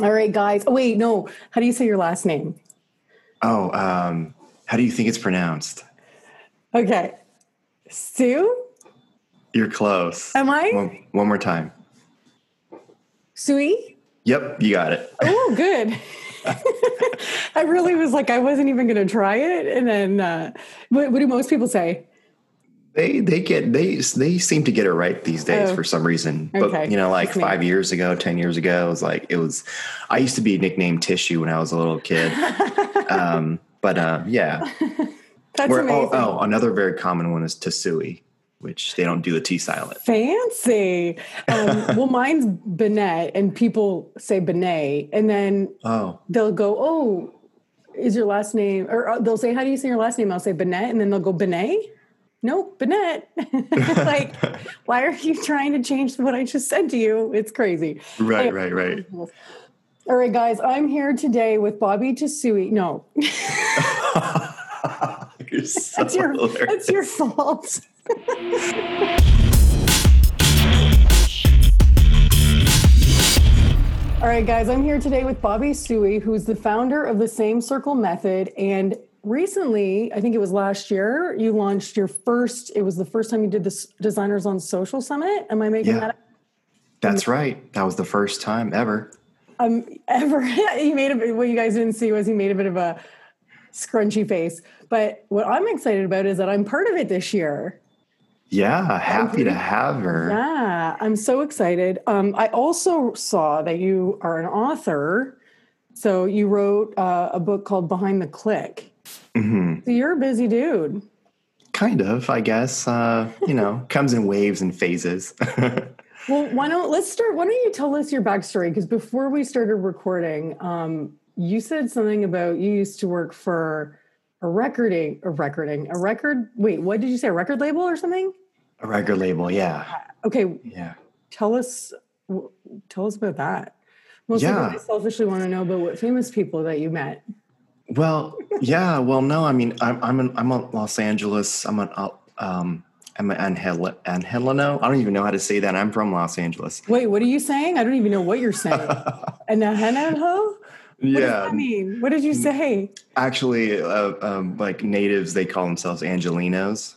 All right, guys. Oh, wait, no. How do you say your last name? Oh, um, how do you think it's pronounced? Okay. Sue? You're close. Am I? One, one more time. Sui? Yep, you got it. Oh, good. I really was like, I wasn't even going to try it. And then, uh, what, what do most people say? They they get they they seem to get it right these days Oh. for some reason. But Okay. you know, like me. five years ago, ten years ago, it was like it was. I used to be nicknamed Tissue when I was a little kid. um, but uh, yeah. That's amazing. oh, oh, another very common one is Tasui, which they don't do the T silent. Fancy. Um, well, mine's Benet, and people say Benet, and then Oh, they'll go, "Oh, is your last name?" Or uh, they'll say, "How do you say your last name?" I'll say Benet, and then they'll go Benet. No, Benet. like, why are you trying to change what I just said to you? It's crazy. right, right, right. All right, guys, I'm here today with Bobby Tasui. No, You're so that's your hilarious. that's your fault. All right, guys, I'm here today with Bobby Tsui, who's the founder of the Same Circle Method. And recently, I think it was last year, you launched your first, it was the first time you did this Designers on Social Summit. Am I making Yeah. that up? That's right. That was the first time ever. um ever he made a what you guys didn't see was he made a bit of a scrunchy face but what i'm excited about is that i'm part of it this year Yeah, happy to have her. yeah i'm so excited um i also saw that you are an author so you wrote uh, a book called behind the click hmm so you're a busy dude Kind of, I guess. Uh, you know, comes in waves and phases. well why don't let's start why don't you tell us your backstory because before we started recording um you said something about you used to work for a recording a recording a record wait what did you say a record label or something A record label, yeah, okay yeah. tell us tell us about that Most Yeah. i selfishly want to know about what famous people that you met Well, yeah. Well, no, I mean, I'm I'm an, I'm a Los Angeles. I'm an uh, um I'm an Angel- Angeleno. I don't even know how to say that. I'm from Los Angeles. wait what are you saying i don't even know what you're saying and a henna what does yeah, that mean what did you say actually, uh, um, like natives, they call themselves Angelenos.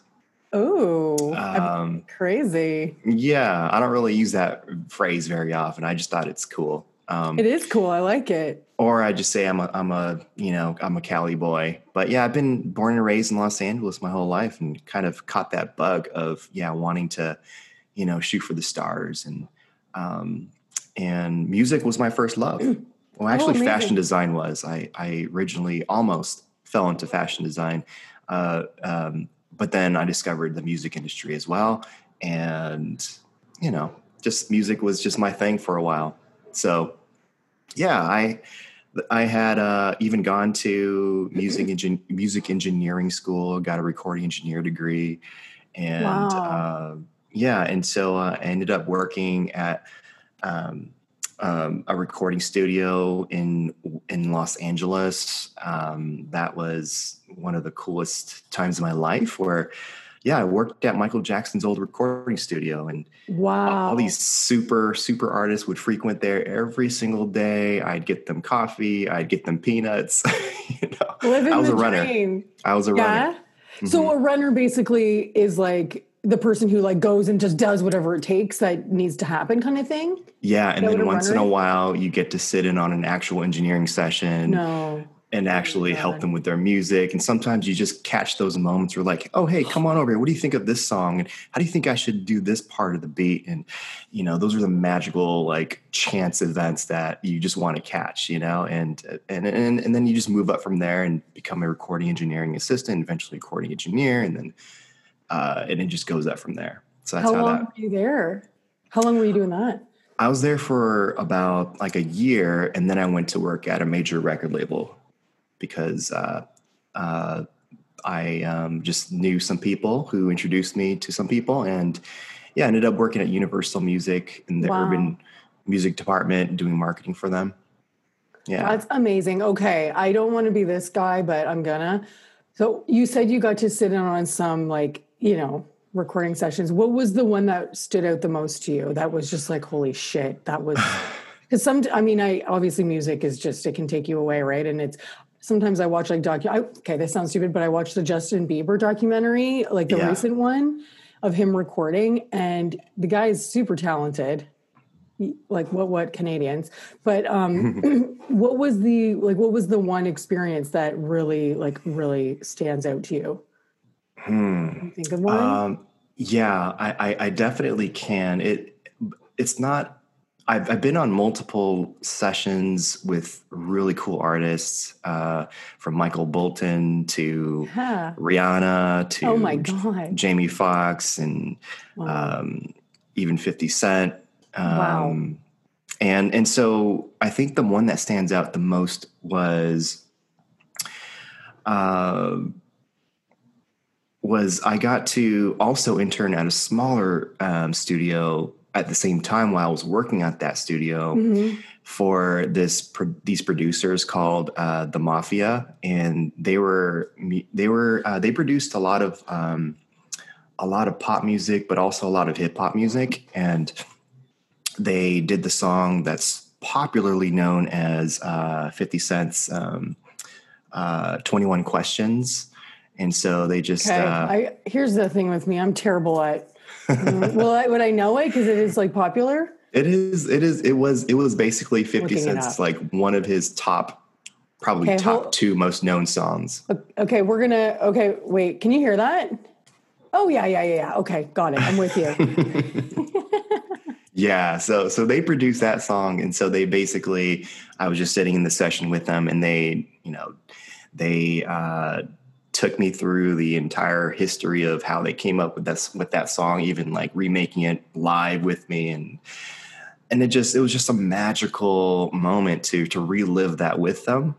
oh Um, crazy yeah, I don't really use that phrase very often. I just thought it's cool. Um, it is cool i like it or I just say I'm a I'm a you know I'm a Cali boy. But yeah, I've been born and raised in Los Angeles my whole life, and kind of caught that bug of yeah wanting to you know shoot for the stars and um, and music was my first love. Well, actually, amazing. fashion design was. I I originally almost fell into fashion design, uh, um, but then I discovered the music industry as well, and you know, just music was just my thing for a while. So yeah, I I had uh, even gone to music engin- music engineering school, got a recording engineer degree, and Wow. uh, yeah, and so uh, I ended up working at um, um, a recording studio in in Los Angeles. Um, that was one of the coolest times of my life. Where yeah, I worked at Michael Jackson's old recording studio, and wow all these super super artists would frequent there every single day. I'd get them coffee i'd get them peanuts you know. Living i was a runner. dream. i was a yeah? runner. So Mhm. a runner basically is like the person who like goes and just does whatever it takes that needs to happen kind of thing? Yeah and then once in a while you get to sit in on an actual engineering session. No and actually help them with their music. And sometimes you just catch those moments where like oh hey come on over here. What do you think of this song? And how do you think i should do this part of the beat? And you know those are the magical like chance events that you just want to catch you know? And and and, and then you just move up from there and become a recording engineering assistant eventually recording engineer and then uh and it just goes up from there. So that's how how, long that were you there? How long were you doing that? I was there for about like a year and then i went to work at a major record label because uh, uh, I um, just knew some people who introduced me to some people, and yeah, I ended up working at Universal Music in the Wow. urban music department, doing marketing for them. Yeah, That's amazing. Okay. I don't want to be this guy, but I'm gonna. So you said you got to sit in on some like, you know, recording sessions. What was the one that stood out the most to you? That was just like, holy shit, that was Because some, I mean, I obviously music is just it can take you away, right? And it's sometimes I watch like docu. I, okay, this sounds stupid, but I watched the Justin Bieber documentary, like the Yeah. recent one of him recording, and the guy is super talented. Like what? What Canadians? But um, what was the like? What was the one experience that really like really stands out to you? Hmm. Can you think of one? Um, yeah, I, I, I definitely can. It it's not. I've I've been on multiple sessions with really cool artists, uh, from Michael Bolton to yeah. Rihanna to Oh my god! Jamie Foxx and Wow. um, even Fifty Cent. Um, Wow. And and so I think the one that stands out the most was. Uh, was I got to also intern at a smaller um, studio at the same time while I was working at that studio Mhm. for this pro- these producers called uh, the Mafia, and they were they were uh, they produced a lot of um, a lot of pop music, but also a lot of hip hop music, and they did the song that's popularly known as uh, Fifty Cent's um, uh, Twenty One Questions. And so they just Okay. uh, I here's the thing with me. I'm terrible at. Well, I, would I know it because it is like popular? It is. It is. It was. It was basically Fifty Cent's like one of his top, probably Okay, top hold- two most known songs. Okay, we're gonna. Okay, wait. Can you hear that? Oh yeah, yeah, yeah, yeah. Okay, got it. I'm with you. Yeah. So so they produced that song, and so they basically, I was just sitting in the session with them, and they, you know, they uh, took me through the entire history of how they came up with that with that song, even like remaking it live with me, and and it just it was just a magical moment to to relive that with them.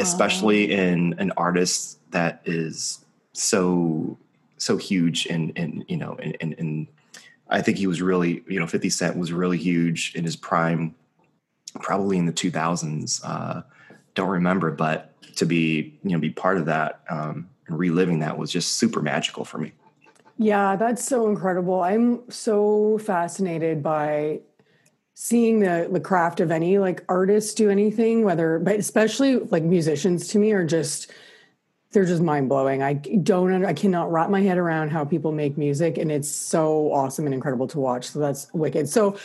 especially in an artist that is so so huge and and you know and, and and I think he was really you know 50 Cent was really huge in his prime probably in the 2000s uh don't remember but to be you know be part of that um and reliving that was just super magical for me Yeah, that's so incredible. I'm so fascinated by seeing the the craft of any like artists do anything, whether but especially like musicians to me are just they're just mind blowing. I don't I cannot wrap my head around how people make music and it's so awesome and incredible to watch. So that's wicked. So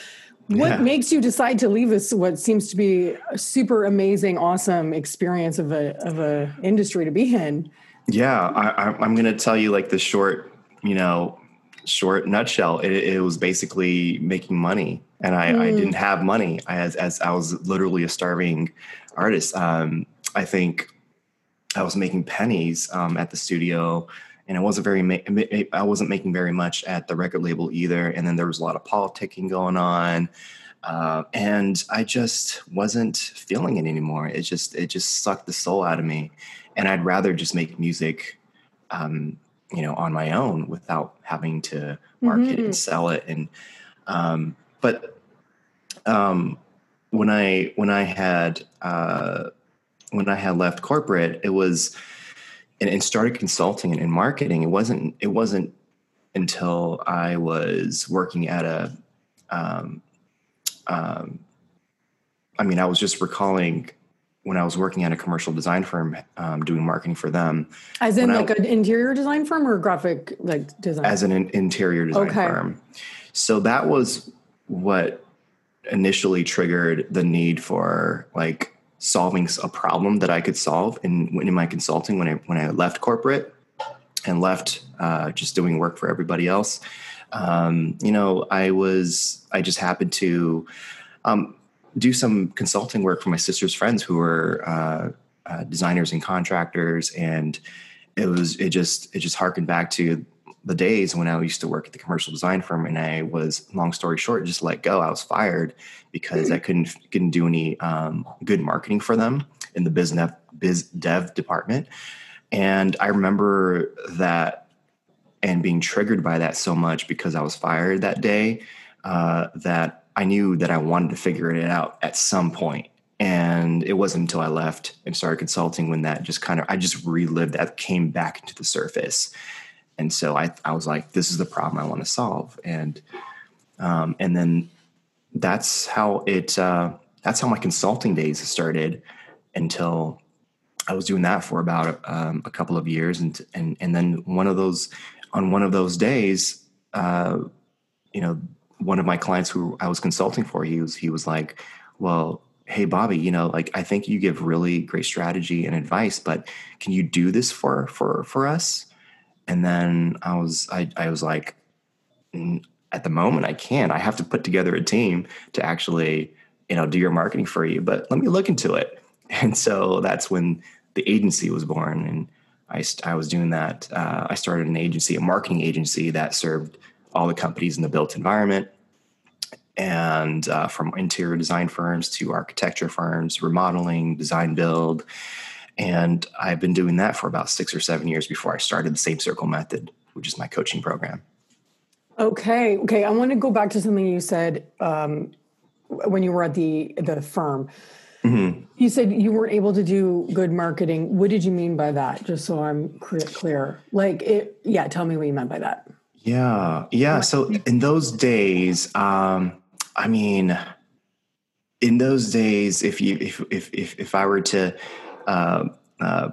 what Yeah. makes you decide to leave this what seems to be a super amazing awesome experience of a of a industry to be in? Yeah, I, I'm going to tell you like the short, you know, short nutshell. It, it was basically making money, and I, I didn't have money as as I was literally a starving artist. Um, I think I was making pennies um, at the studio, and I wasn't very ma- I wasn't making very much at the record label either. And then there was a lot of politicking going on. Uh, and I just wasn't feeling it anymore. It just it just sucked the soul out of me, and I'd rather just make music, um, you know, on my own without having to market Mhm. and sell it. And um, but um, when I when I had uh, when I had left corporate, it was and, and started consulting and, and marketing. It wasn't it wasn't until I was working at a um, um, I mean, I was just recalling when I was working at a commercial design firm um, doing marketing for them As in When I- like an interior design firm or graphic like design? as an in- interior design Okay. firm. So that was what initially triggered the need for like solving a problem that I could solve in in my consulting when I when I left corporate and left uh, just doing work for everybody else. Um, you know, I was I just happened to um, do some consulting work for my sister's friends who were uh, uh, designers and contractors, and it was it just it just harkened back to the days when I used to work at the commercial design firm, and I was long story short just let go. I was fired because I couldn't couldn't do any um, good marketing for them in the biz dev, biz dev department, and I remember that and being triggered by that so much because I was fired that day uh, that I knew that I wanted to figure it out at some point. And it wasn't until I left and started consulting when that just kind of I just relived that came back into the surface. And so I I was like, this is the problem I want to solve. And um, and then that's how it uh, that's how my consulting days started until I was doing that for about um, a couple of years, and and and then one of those on one of those days, uh, you know, one of my clients who I was consulting for, he was he was like, "Well, hey Bobby, you know, like I think you give really great strategy and advice, but can you do this for for for us?" And then I was I I was like, at the moment I can't. I have to put together a team to actually you know do your marketing for you, but let me look into it. And so that's when the agency was born, and I, I was doing that. Uh, I started an agency, a marketing agency that served all the companies in the built environment, and uh, from interior design firms to architecture firms, remodeling, design build. And I've been doing that for about six or seven years before I started the Same Circle Method, which is my coaching program. Okay, okay. I want to go back to something you said um, when you were at the the firm. Mm-hmm. You said you weren't able to do good marketing. What did you mean by that? Just so I'm clear. Like it, yeah. Tell me what you meant by that. Yeah, yeah. So in those days, um, I mean, in those days, if you if if if, if I were to, uh, uh,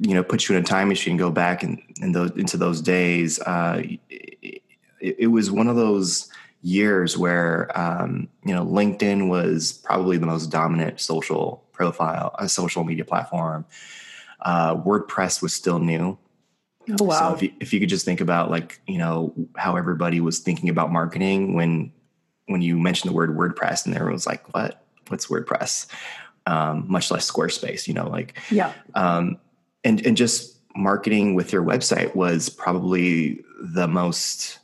you know, put you in a time machine, and go back and in, in those into those days, uh, it, it was one of those years where um, you know LinkedIn was probably the most dominant social profile, a social media platform. Uh, WordPress was still new. Oh, wow. So if you, if you could just think about like you know how everybody was thinking about marketing when when you mentioned the word WordPress and everyone was like, "What? What's WordPress?" Um, much less Squarespace. You know, like yeah. Um, and and just marketing with your website was probably the most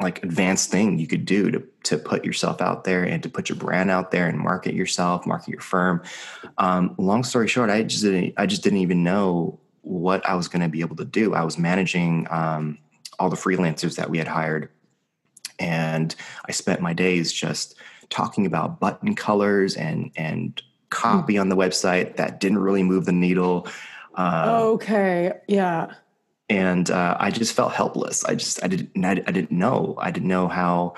like advanced thing you could do to to put yourself out there and to put your brand out there and market yourself, market your firm. Um, long story short, I just didn't I just didn't even know what I was going to be able to do. I was managing um, all the freelancers that we had hired, and I spent my days just talking about button colors and and copy on the website that didn't really move the needle. Uh, okay, yeah and uh, I just felt helpless. I just I didn't I, didn't know I didn't know how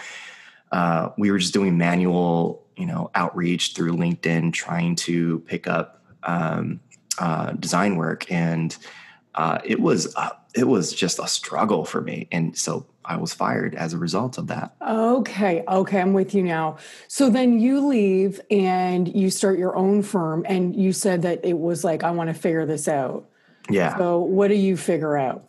uh, we were just doing manual you know outreach through LinkedIn, trying to pick up um, uh, design work, and uh, it was uh, it was just a struggle for me, and so I was fired as a result of that. Okay, okay, I'm with you now. So then you leave and you start your own firm, and you said that it was like I want to figure this out. Yeah. So what do you figure out?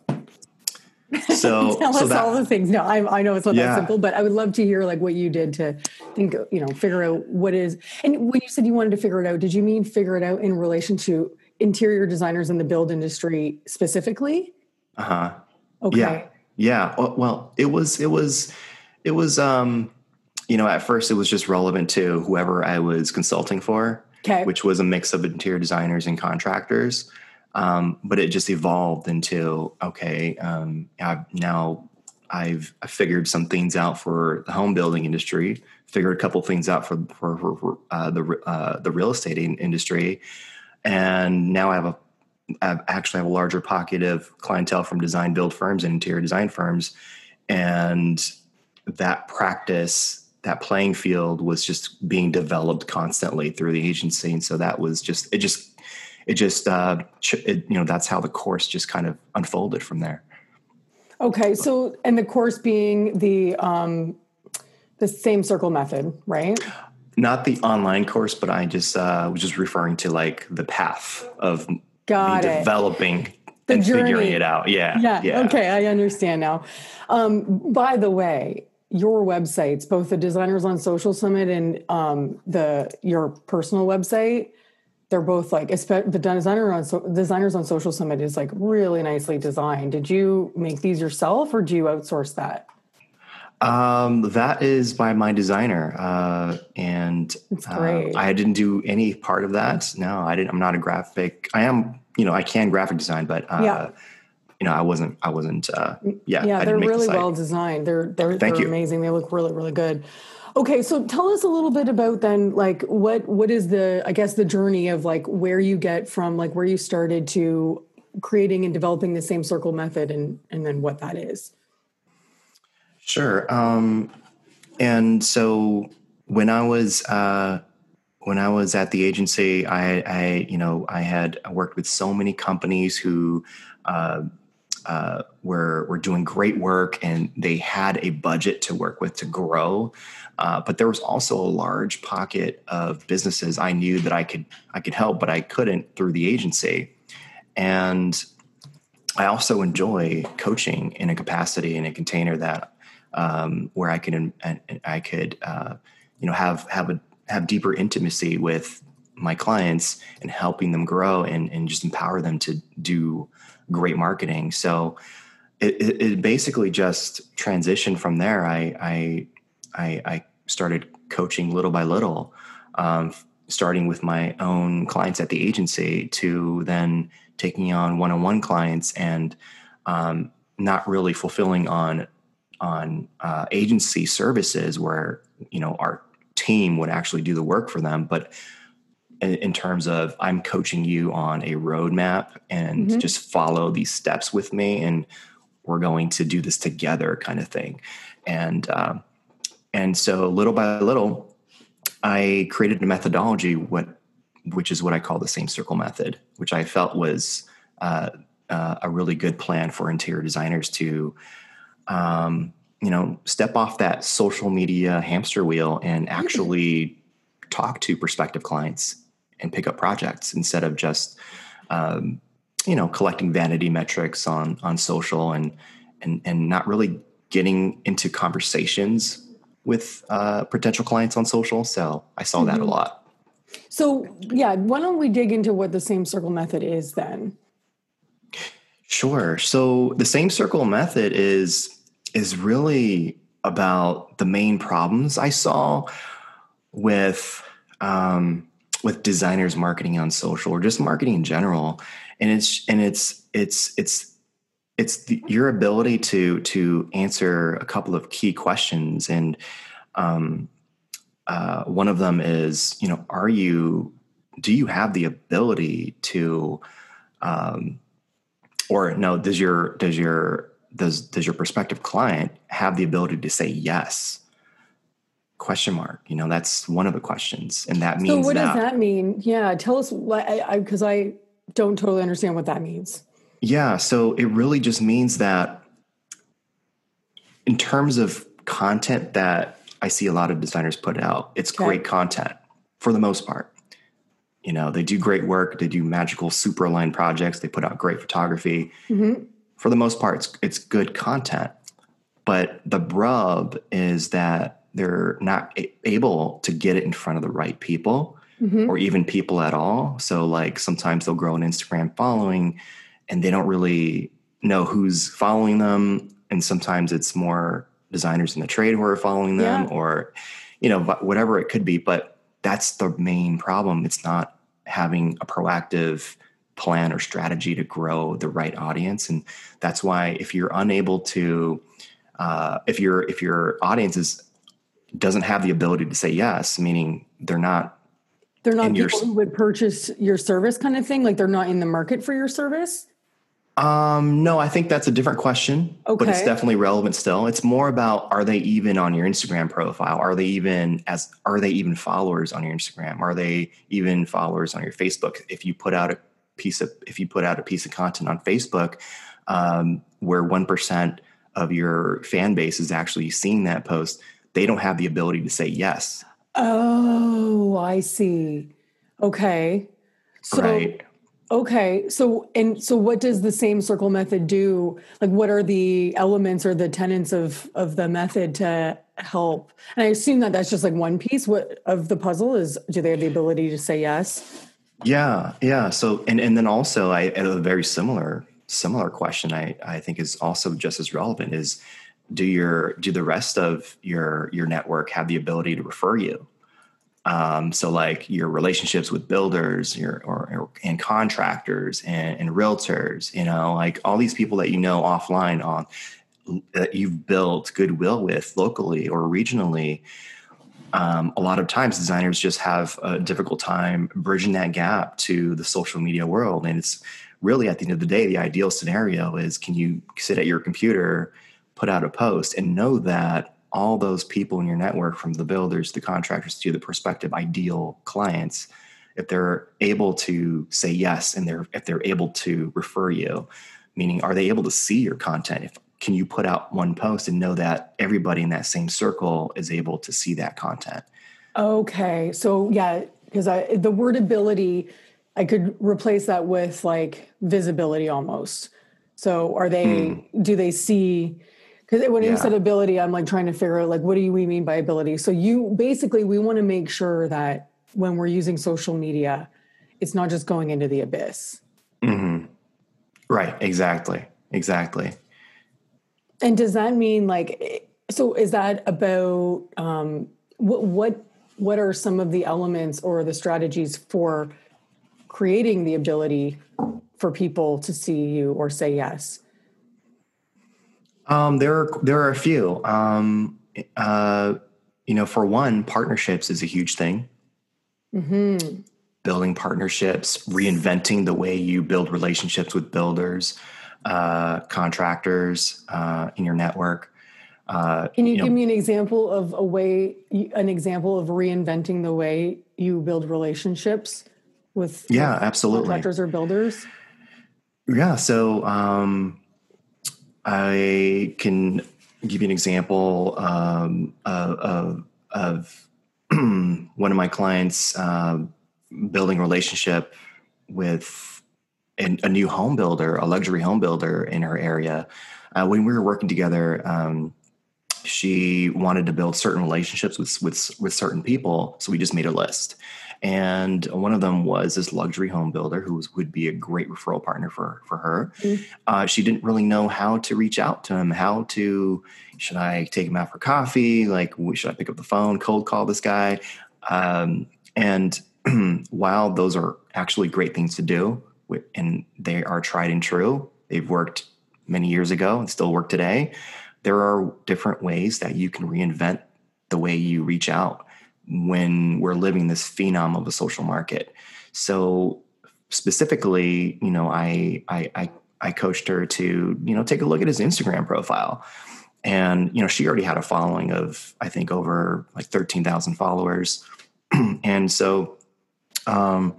So tell so us that, all the things. No, I, I know it's not yeah. that simple, but I would love to hear like what you did to think, you know, figure out what is. And when you said you wanted to figure it out, did you mean figure it out in relation to interior designers in the build industry specifically? Uh huh. Okay. Yeah. Yeah. Well, it was. It was. It was. Um, you know, at first it was just relevant to whoever I was consulting for, okay. which was a mix of interior designers and contractors. Um, but it just evolved into okay, um, I've now I've figured some things out for the home building industry, figured a couple things out for for, for uh, the uh, the real estate industry, and now I have a I actually have a larger pocket of clientele from design build firms and interior design firms, and that practice that playing field was just being developed constantly through the agency and so that was just it just it just uh, it, you know that's how the course just kind of unfolded from there. Okay, so and the course being the um, the same circle method, right? Not the online course, but I just uh, was just referring to like the path of Got me developing the and journey. figuring it out. Yeah, yeah, yeah. Okay, I understand now. Um, by the way, your websites, both the Designers on Social Summit and um, the your personal website, they're both like the designer on so, designers on social summit is like really nicely designed did you make these yourself or do you outsource that um, that is by my designer uh, and uh, i didn't do any part of that no i didn't i'm not a graphic i am you know i can graphic design but uh, yeah. you know i wasn't i wasn't uh, yeah yeah they're really well designed they're they're, Thank they're you. amazing they look really really good Okay, so tell us a little bit about then like what what is the I guess the journey of like where you get from like where you started to creating and developing the same circle method and and then what that is. Sure. Um and so when I was uh when I was at the agency, I, I you know I had worked with so many companies who uh, uh, were were doing great work and they had a budget to work with to grow. Uh, but there was also a large pocket of businesses I knew that I could I could help, but I couldn't through the agency. And I also enjoy coaching in a capacity in a container that um, where I can I could uh, you know have have a have deeper intimacy with my clients and helping them grow and, and just empower them to do great marketing. So it, it, it basically just transitioned from there. I, I, I, I started coaching little by little, um, starting with my own clients at the agency to then taking on one-on-one clients and um, not really fulfilling on on uh, agency services where you know our team would actually do the work for them, but in, in terms of I'm coaching you on a roadmap and mm-hmm. just follow these steps with me, and we're going to do this together, kind of thing. And uh, and so little by little, I created a methodology, what which is what I call the same circle method, which I felt was uh, uh, a really good plan for interior designers to um, you know step off that social media hamster wheel and actually talk to prospective clients and pick up projects instead of just um, you know collecting vanity metrics on on social and and and not really getting into conversations with uh, potential clients on social so i saw mm-hmm. that a mm-hmm. lot so yeah why don't we dig into what the same circle method is then sure so the same circle method is is really about the main problems I saw with um, with designers marketing on social or just marketing in general, and it's and it's it's it's it's the, your ability to to answer a couple of key questions, and um, uh, one of them is you know are you do you have the ability to um, or no does your does your does does your prospective client have the ability to say yes? Question mark. You know that's one of the questions and that means so what that, does that mean? Yeah tell us what because I, because I don't totally understand what that means. Yeah so it really just means that in terms of content that i see a lot of designers put out it's okay. great content for the most part. You know they do great work they do magical super aligned projects they put out great photography. Mm-hmm for the most part, it's, it's good content. But the rub is that they're not able to get it in front of the right people mm-hmm. or even people at all. So, like, sometimes they'll grow an Instagram following and they don't really know who's following them. And sometimes it's more designers in the trade who are following them yeah. or, you know, whatever it could be. But that's the main problem. It's not having a proactive plan or strategy to grow the right audience and that's why if you're unable to uh, if your if your audience is doesn't have the ability to say yes meaning they're not they're not people your, who would purchase your service kind of thing like they're not in the market for your service um, no, I think that's a different question, okay. but it's definitely relevant still. It's more about are they even on your Instagram profile? Are they even as are they even followers on your Instagram? Are they even followers on your Facebook? If you put out a piece of if you put out a piece of content on Facebook um, where one percent of your fan base is actually seeing that post, they don't have the ability to say yes. Oh, I see. Okay. So right. Okay. So and so what does the same circle method do? Like what are the elements or the tenets of of the method to help? And I assume that that's just like one piece what of the puzzle is do they have the ability to say yes? Yeah, yeah. So and and then also I a very similar similar question I I think is also just as relevant is do your do the rest of your your network have the ability to refer you? Um, so like your relationships with builders, your or, or and contractors and, and realtors, you know, like all these people that you know offline on that you've built goodwill with locally or regionally um, a lot of times designers just have a difficult time bridging that gap to the social media world and it's really at the end of the day the ideal scenario is can you sit at your computer put out a post and know that all those people in your network, from the builders, the contractors to the prospective ideal clients, if they're able to say yes and they're if they're able to refer you, meaning are they able to see your content? If can you put out one post and know that everybody in that same circle is able to see that content? Okay, so yeah, because I the word ability, I could replace that with like visibility almost. So are they? Mm. Do they see? Because when yeah. you said ability, I'm like trying to figure out like what do we mean by ability? So you basically we want to make sure that when we're using social media, it's not just going into the abyss. Mm-hmm. Right. Exactly. Exactly. And does that mean like? So is that about um, what? What? What are some of the elements or the strategies for creating the ability for people to see you or say yes? Um, there are there are a few. Um, uh, you know, for one, partnerships is a huge thing. Mm-hmm. Building partnerships, reinventing the way you build relationships with builders, uh, contractors uh, in your network. Uh, Can you, you give me an example of a way, an example of reinventing the way you build relationships with yeah, absolutely contractors or builders? Yeah. So um, I can give you an example um, of, of one of my clients uh, building relationship with a, a, new home builder, a luxury home builder in her area. Uh, when we were working together, um, she wanted to build certain relationships with, with with certain people, so we just made a list and one of them was this luxury home builder who was, would be a great referral partner for for her. Mm-hmm. Uh, she didn't really know how to reach out to him. How to should I take him out for coffee? Like should I pick up the phone, cold call this guy? Um, and while those are actually great things to do, and they are tried and true, they've worked many years ago and still work today. There are different ways that you can reinvent the way you reach out when we're living this phenom of a social market. So specifically, you know, I I I, I coached her to you know take a look at his Instagram profile. And you know she already had a following of I think over like thirteen thousand followers, and so um,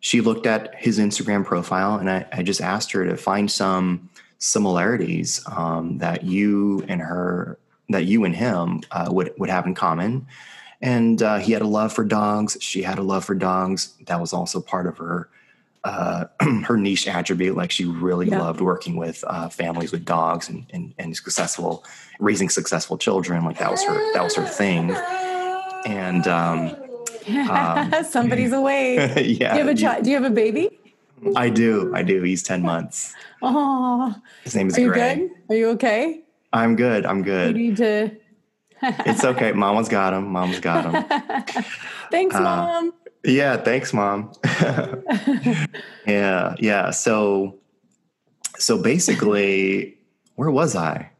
she looked at his Instagram profile, and I, I just asked her to find some similarities um, that you and her that you and him uh, would would have in common and uh, he had a love for dogs. She had a love for dogs. That was also part of her uh, her niche attribute. Like she really yeah. loved working with uh, families with dogs and, and, and successful raising successful children. Like that was her that was her thing. And um, um, somebody's away. yeah. Do you have a child? Do you have a baby? I do. I do. He's ten months. Oh, his name is Are you Gray. good? Are you okay? I'm good. I'm good. You need to it's okay. Mama's got him. Mama's got him. thanks, uh, mom. Yeah, thanks, mom. yeah, yeah. So, so basically, where was I?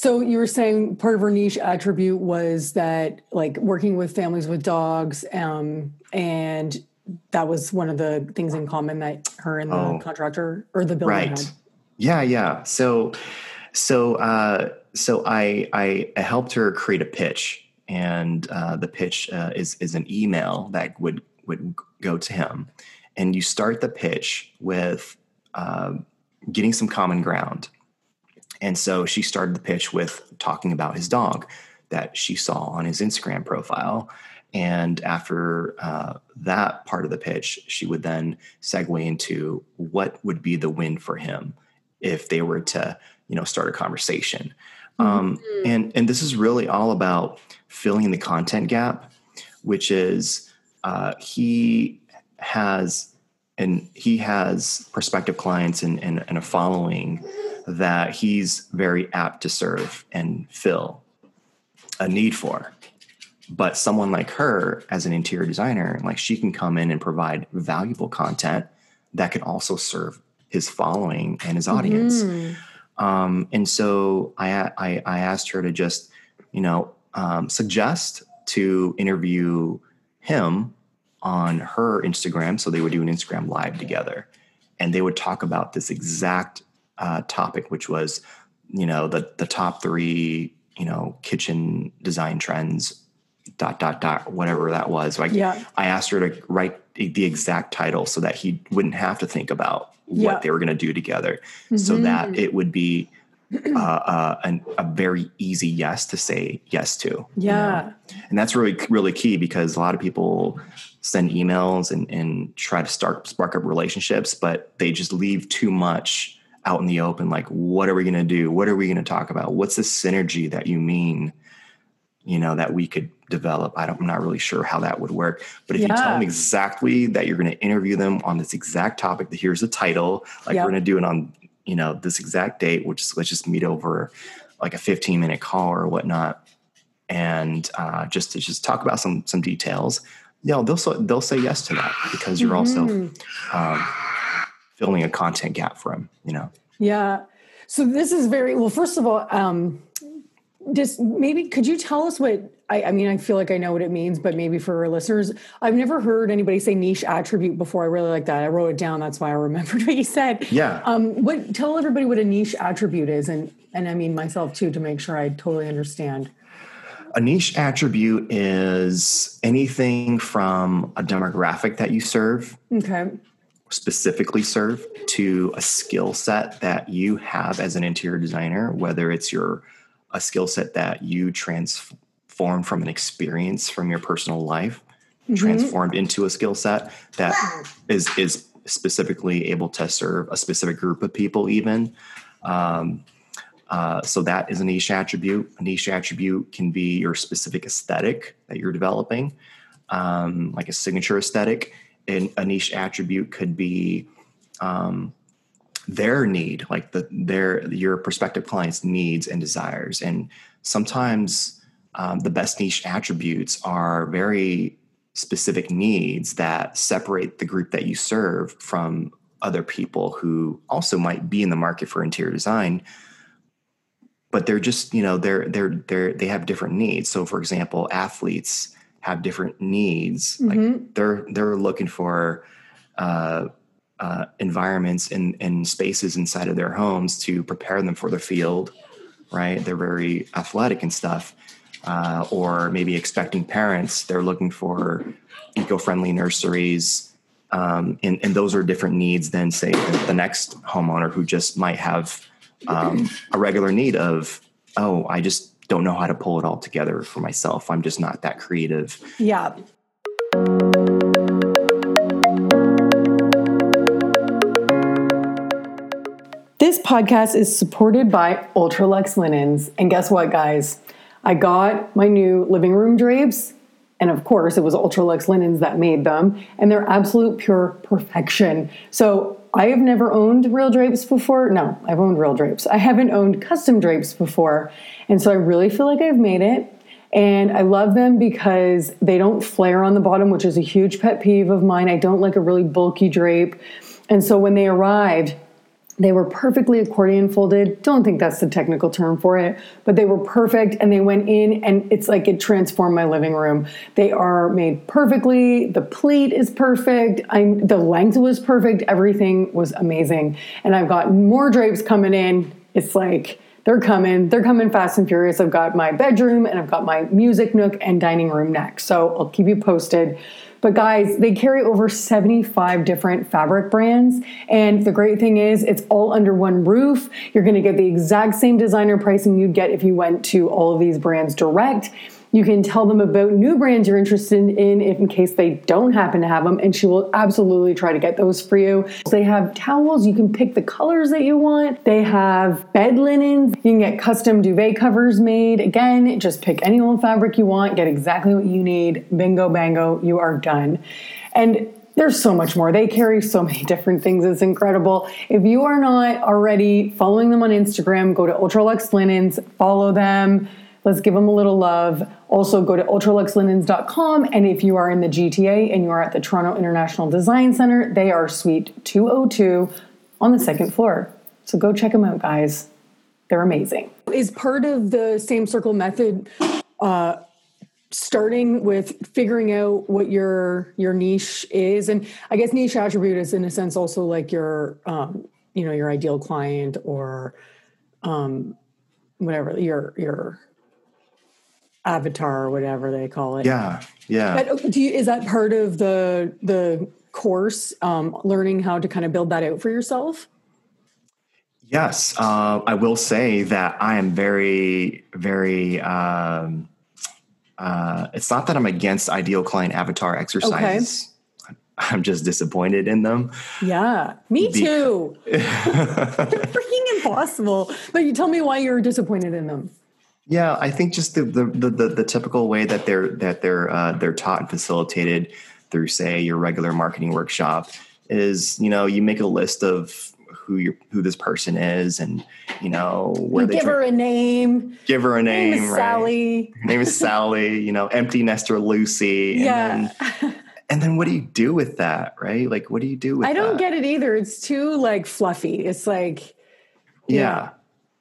So you were saying part of her niche attribute was that, like, working with families with dogs, um, and that was one of the things in common that her and the oh, contractor or the builder right. had. Yeah, yeah. So, so. uh so I, I helped her create a pitch, and uh, the pitch uh, is is an email that would would go to him, and you start the pitch with uh, getting some common ground. And so she started the pitch with talking about his dog that she saw on his Instagram profile. And after uh, that part of the pitch, she would then segue into what would be the win for him if they were to, you know, start a conversation. Um, mm-hmm. and and this is really all about filling the content gap, which is uh, he has and he has prospective clients and, and, and a following that he's very apt to serve and fill a need for but someone like her as an interior designer like she can come in and provide valuable content that can also serve his following and his audience mm-hmm. Um, and so I, I, I, asked her to just, you know, um, suggest to interview him on her Instagram. So they would do an Instagram live together and they would talk about this exact uh, topic, which was, you know, the, the top three you know, kitchen design trends, dot dot dot, whatever that was. Like Yeah. I asked her to write the exact title so that he wouldn't have to think about what Yeah. they were going to do together, so that it would be uh, uh, an, a very easy yes to say yes to. you know? Yeah. and that's really really key because a lot of people send emails and, and try to start spark up relationships but they just leave too much out in the open like what are we going to do what are we going to talk about what's the synergy that you mean you know that we could develop I don't, i'm not really sure how that would work but if you tell them exactly that you're going to interview them on this exact topic that here's the title like Yep. we're going to do it on you know this exact date which is let's just meet over like a 15 minute call or whatnot and uh, just to just talk about some some details you know they'll they'll say yes to that because you're also Mm-hmm. um, filling a content gap for him you know Yeah. So this is very well. First of all, um, just maybe could you tell us what I, I mean? I feel like I know what it means, but maybe for our listeners, I've never heard anybody say niche attribute before. I really like that. I wrote it down. That's why I remembered what you said. Yeah. Um, what tell everybody what a niche attribute is, and and I mean myself too, to make sure I totally understand. A niche attribute is anything from a demographic that you serve, Okay. Specifically serve, to a skill set that you have as an interior designer, whether it's your a skill set that you transform from an experience from your personal life, transformed into a skill set that is is specifically able to serve a specific group of people, even. Um, uh, so that is a niche attribute. A niche attribute can be your specific aesthetic that you're developing, um, like a signature aesthetic. And a niche attribute could be um, their need, like the their your prospective clients' needs and desires. And sometimes um, the best niche attributes are very specific needs that separate the group that you serve from other people who also might be in the market for interior design but they're just you know they're they're they're they have different needs so for example athletes have different needs. Like they're they're looking for uh, uh, environments and, and spaces inside of their homes to prepare them for the field right? They're very athletic and stuff uh, or maybe expecting parents they're looking for eco-friendly nurseries um, and, and those are different needs than say the, the next homeowner who just might have um, a regular need of oh i just don't know how to pull it all together for myself i'm just not that creative Yeah. This podcast is supported by Ultralux Linens. And guess what, guys? I got my new living room drapes. And of course, it was Ultralux Linens that made them. And they're absolute pure perfection. So I have never owned real drapes before. No, I've owned real drapes. I haven't owned custom drapes before. And so I really feel like I've made it. And I love them because they don't flare on the bottom, which is a huge pet peeve of mine. I don't like a really bulky drape. And so when they arrived, they were perfectly accordion folded. Don't think that's the technical term for it, but they were perfect and they went in and it's like it transformed my living room. They are made perfectly. The pleat is perfect. I'm the length was perfect. Everything was amazing. And I've got more drapes coming in. It's like they're coming. They're coming fast and furious. I've got my bedroom and I've got my music nook and dining room next. So I'll keep you posted. But guys, they carry over 75 different fabric brands. And the great thing is, it's all under one roof. You're gonna get the exact same designer pricing you'd get if you went to all of these brands direct. You can tell them about new brands you're interested in if in case they don't happen to have them, and she will absolutely try to get those for you. They have towels, you can pick the colors that you want. They have bed linens, you can get custom duvet covers made. Again, just pick any old fabric you want, get exactly what you need. Bingo, bango, you are done. And there's so much more. They carry so many different things. It's incredible. If you are not already following them on Instagram, go to Ultralux Linens, follow them. Let's give them a little love. Also, go to ultraluxlinens.com. And if you are in the GTA and you are at the Toronto International Design Center, they are Suite 202 on the second floor. So go check them out, guys. They're amazing. Is part of the same circle method uh, starting with figuring out what your your niche is and i guess niche attribute is in a sense also like your um you know your ideal client or um whatever your your avatar or whatever they call it. Yeah, yeah. But do you, is that part of the the course, um, learning how to kind of build that out for yourself? Yes, uh, I will say that I am very, very. Um, uh, it's not that I'm against ideal client avatar exercises. Okay. I'm just disappointed in them. Yeah, me too. freaking impossible. But you tell me why you're disappointed in them. Yeah, I think just the the the, the, typical way that they're that they're uh, they're taught and facilitated through, say, your regular marketing workshop is you know you make a list of who you who this person is and you know where you give her a name. Give her a name, name right? sally. Her name is sally you know empty nester lucy and yeah. then, and then what do you do with that right? Like what do you do with i don't that? get it either. It's too like fluffy. It's like yeah. Yeah,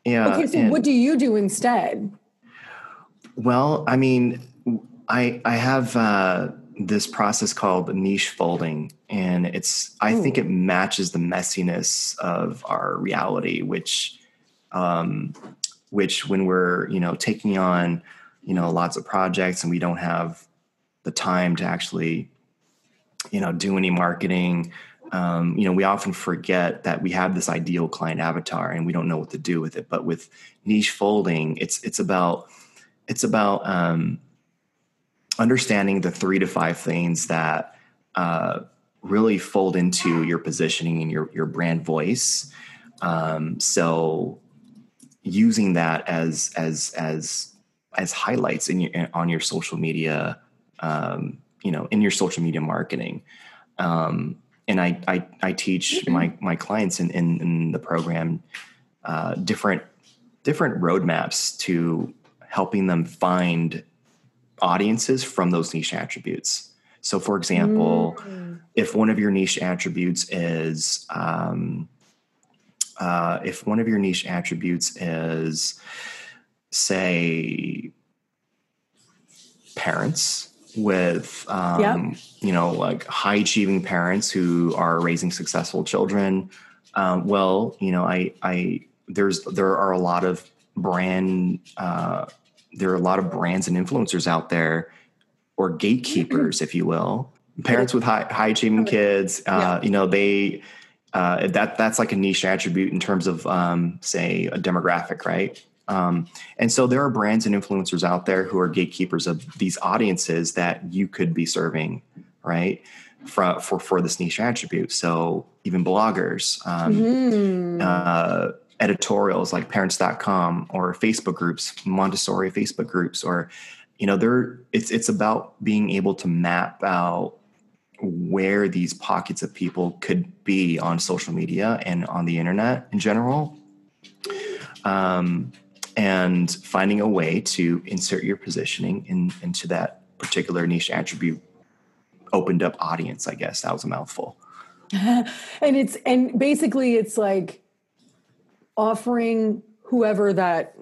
yeah. okay so and, what do you do instead well i mean i i have uh this process called niche folding and it's i Ooh. think it matches the messiness of our reality which um which when we're you know taking on you know lots of projects and we don't have the time to actually you know do any marketing um, you know we often forget that we have this ideal client avatar and we don't know what to do with it but with niche folding it's it's about it's about um, understanding the three to five things that uh, really fold into your positioning and your your brand voice. Um, so using that as as as as highlights in your on your social media, um, you know, in your social media marketing. Um, and I, I, I teach mm-hmm. my my clients in in, in the program uh, different different roadmaps to helping them find audiences from those niche attributes. So, for example, mm. if one of your niche attributes is, um, uh, if one of your niche attributes is, say, parents with, um, yep. you know, like high achieving parents who are raising successful children, um, well, you know, I, I, there's, there are a lot of brand, uh, there are a lot of brands and influencers out there or gatekeepers if you will. Parents with high high achieving kids uh, yeah. you know they uh, that that's like a niche attribute in terms of um, say a demographic right um, and so there are brands and influencers out there who are gatekeepers of these audiences that you could be serving right for for, for this niche attribute so even bloggers um, mm-hmm. uh, editorials like parents.com or Facebook groups, Montessori Facebook groups, or, you know, there it's it's about being able to map out where these pockets of people could be on social media and on the internet in general. Um, and finding a way to insert your positioning in, into that particular niche attribute opened up audience, I guess. That was a mouthful. and it's and basically it's like offering whoever that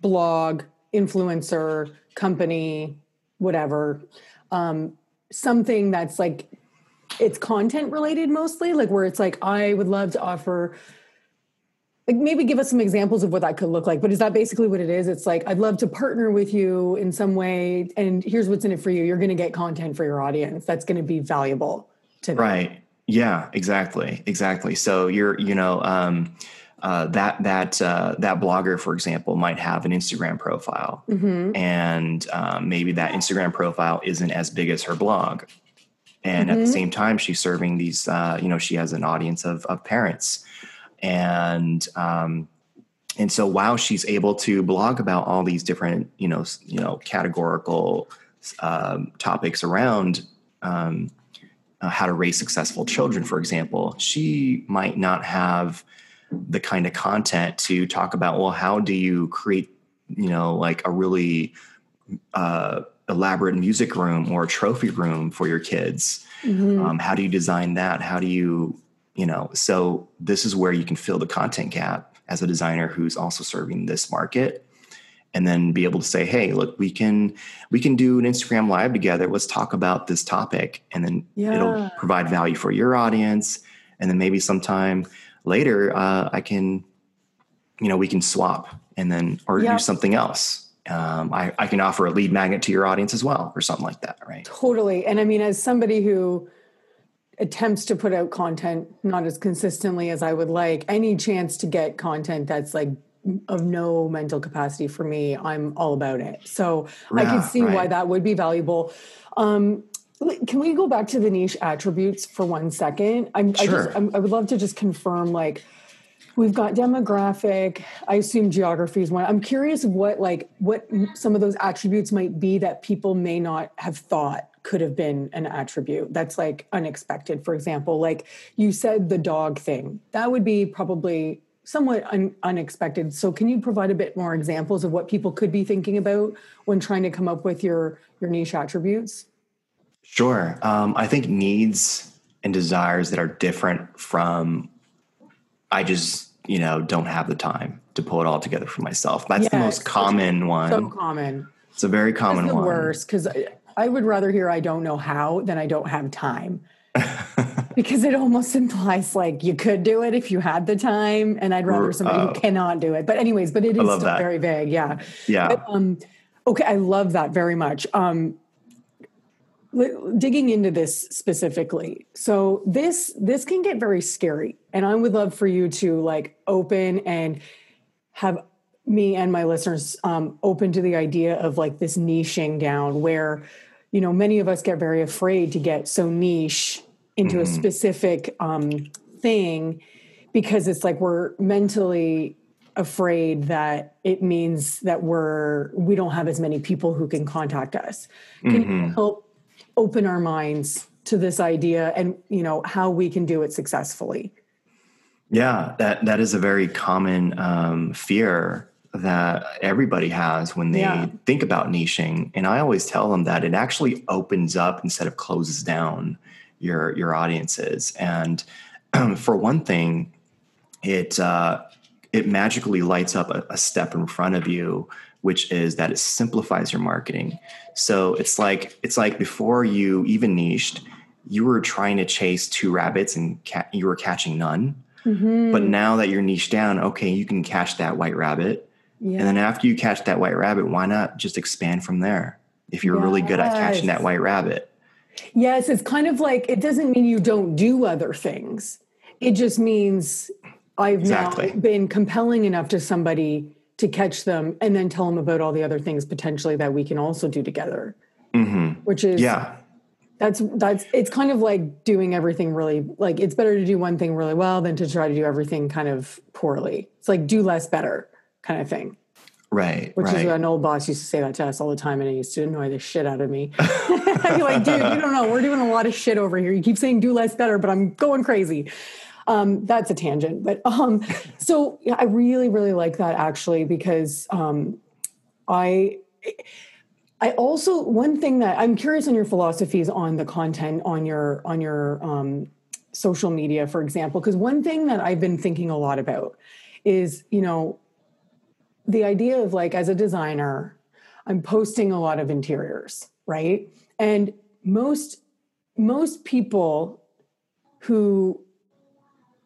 blog, influencer, company, whatever, um, something that's like it's content related mostly, like where it's like, I would love to offer like maybe give us some examples of what that could look like but is that basically what it is it's like i'd love to partner with you in some way and here's what's in it for you you're going to get content for your audience that's going to be valuable to them right yeah exactly exactly so you're you know um uh, that that uh, that blogger, for example, might have an Instagram profile, mm-hmm. and um, maybe that Instagram profile isn't as big as her blog. And mm-hmm. at the mm-hmm. same time, she's serving these. Uh, you know, she has an audience of of parents, and um, and so while she's able to blog about all these different, you know, you know, categorical um, topics around um, uh, how to raise successful children, for example, she might not have the kind of content to talk about well how do you create you know like a really uh, elaborate music room or a trophy room for your kids mm-hmm. um, how do you design that how do you you know so this is where you can fill the content gap as a designer who's also serving this market and then be able to say hey look we can we can do an instagram live together. Let's talk about this topic. And then yeah. it'll provide value for your audience. And then maybe sometime later uh, I can, you know, we can swap and then or do something else. um, I, I can offer a lead magnet to your audience as well or something like that right? Totally. And i mean as somebody who attempts to put out content not as consistently as i would like any chance to get content that's like of no mental capacity for me i'm all about it so yeah, i can see right. why that would be valuable um, can we go back to the niche attributes for one second? I'm, sure. I, just, I'm, I would love to just confirm, like, we've got demographic. I assume geography is one. I'm curious of what, like, what some of those attributes might be that people may not have thought could have been an attribute that's like unexpected. For example, like you said, the dog thing. That would be probably somewhat un- unexpected. So, can you provide a bit more examples of what people could be thinking about when trying to come up with your your niche attributes? Sure. Um, I think needs and desires that are different from I just, you know, don't have the time to pull it all together for myself. That's yes, the most common one. So common. It's a very common one. Worst because I would rather hear I don't know how than I don't have time. because it almost implies like you could do it if you had the time, and I'd rather somebody uh, who cannot do it. But anyways, but it is still that. very vague. Yeah. Yeah. But, um, okay, I love that very much. Um, digging into this specifically so this this can get very scary and i would love for you to like open and have me and my listeners um, open to the idea of like this niching down where you know many of us get very afraid to get so niche into mm-hmm. a specific um, thing because it's like we're mentally afraid that it means that we're we don't have as many people who can contact us can mm-hmm. you help open our minds to this idea and you know how we can do it successfully yeah that that is a very common um, fear that everybody has when they yeah. think about niching and i always tell them that it actually opens up instead of closes down your your audiences and um, for one thing it uh, it magically lights up a, a step in front of you which is that it simplifies your marketing. So it's like it's like before you even niched, you were trying to chase two rabbits and ca- you were catching none. Mm-hmm. But now that you're niched down, okay, you can catch that white rabbit. Yeah. And then after you catch that white rabbit, why not just expand from there? If you're yes. really good at catching that white rabbit. Yes, it's kind of like it doesn't mean you don't do other things. It just means I've exactly. now been compelling enough to somebody to catch them and then tell them about all the other things potentially that we can also do together mm-hmm. which is yeah that's that's it's kind of like doing everything really like it's better to do one thing really well than to try to do everything kind of poorly it's like do less better kind of thing right which right. is an old boss used to say that to us all the time and it used to annoy the shit out of me you're like dude you don't know we're doing a lot of shit over here you keep saying do less better but i'm going crazy um, that's a tangent, but um, so yeah, I really, really like that actually because um, I. I also one thing that I'm curious on your philosophies on the content on your on your um, social media, for example, because one thing that I've been thinking a lot about is you know the idea of like as a designer, I'm posting a lot of interiors, right? And most most people who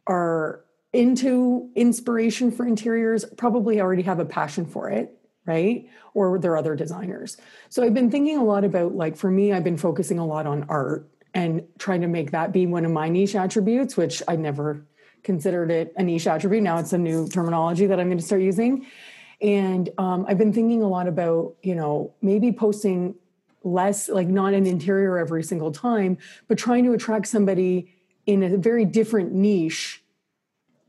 are into inspiration for interiors probably already have a passion for it right? Or they're other designers. So i've been thinking a lot about like for me i've been focusing a lot on art and trying to make that be one of my niche attributes which i never considered it a niche attribute. Now it's a new terminology that i'm going to start using and um, i've been thinking a lot about you know maybe posting less like not an interior every single time but trying to attract somebody in a very different niche,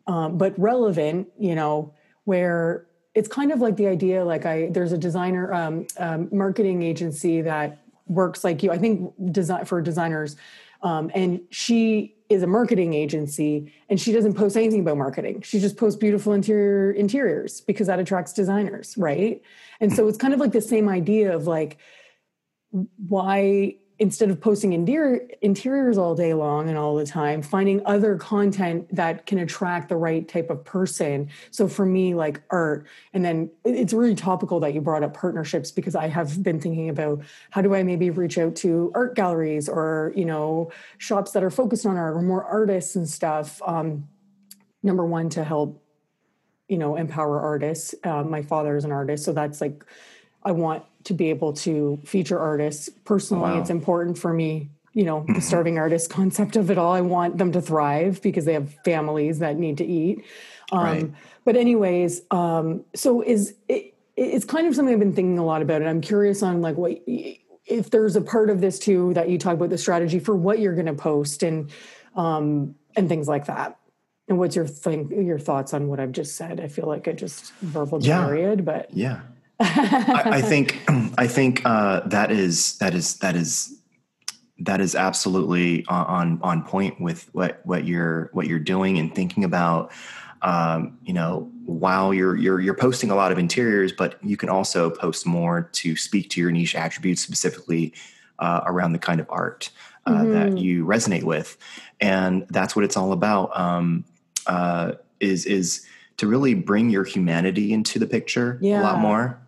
um, but relevant, you know, where it's kind of like the idea like I there's a designer um, um, marketing agency that works like you. I think design for designers, um, and she is a marketing agency and she doesn't post anything about marketing. She just posts beautiful interior interiors because that attracts designers, right? And so it's kind of like the same idea of like why instead of posting interior, interiors all day long and all the time, finding other content that can attract the right type of person. So for me, like art, and then it's really topical that you brought up partnerships because I have been thinking about how do I maybe reach out to art galleries or you know shops that are focused on art or more artists and stuff. Um, number one to help you know empower artists. Uh, my father is an artist, so that's like I want to be able to feature artists. Personally, wow. it's important for me, you know, the mm-hmm. starving artist concept of it all. I want them to thrive because they have families that need to eat. Um, right. But, anyways, um, so is it, it's kind of something I've been thinking a lot about, and I'm curious on like what if there's a part of this too that you talk about the strategy for what you're going to post and um, and things like that. And what's your thing, your thoughts on what I've just said? I feel like I just verbal yeah. but yeah, I, I, think I think uh, that is that is that is that is absolutely on on point with what what you're what you're doing and thinking about. Um, you know, while you're you're you're posting a lot of interiors, but you can also post more to speak to your niche attributes specifically uh, around the kind of art uh, mm-hmm. that you resonate with, and that's what it's all about. Um, uh, is is to really bring your humanity into the picture yeah. a lot more,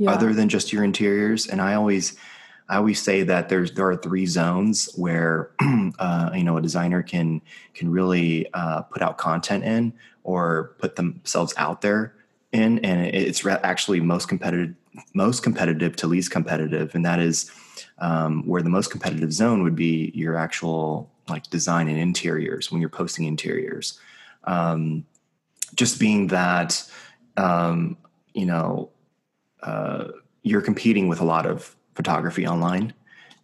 yeah. other than just your interiors. And I always I always say that there's there are three zones where uh, you know a designer can can really uh, put out content in or put themselves out there in, and it's actually most competitive most competitive to least competitive, and that is um, where the most competitive zone would be your actual like design and interiors when you're posting interiors. Um, just being that, um, you know, uh, you're competing with a lot of photography online,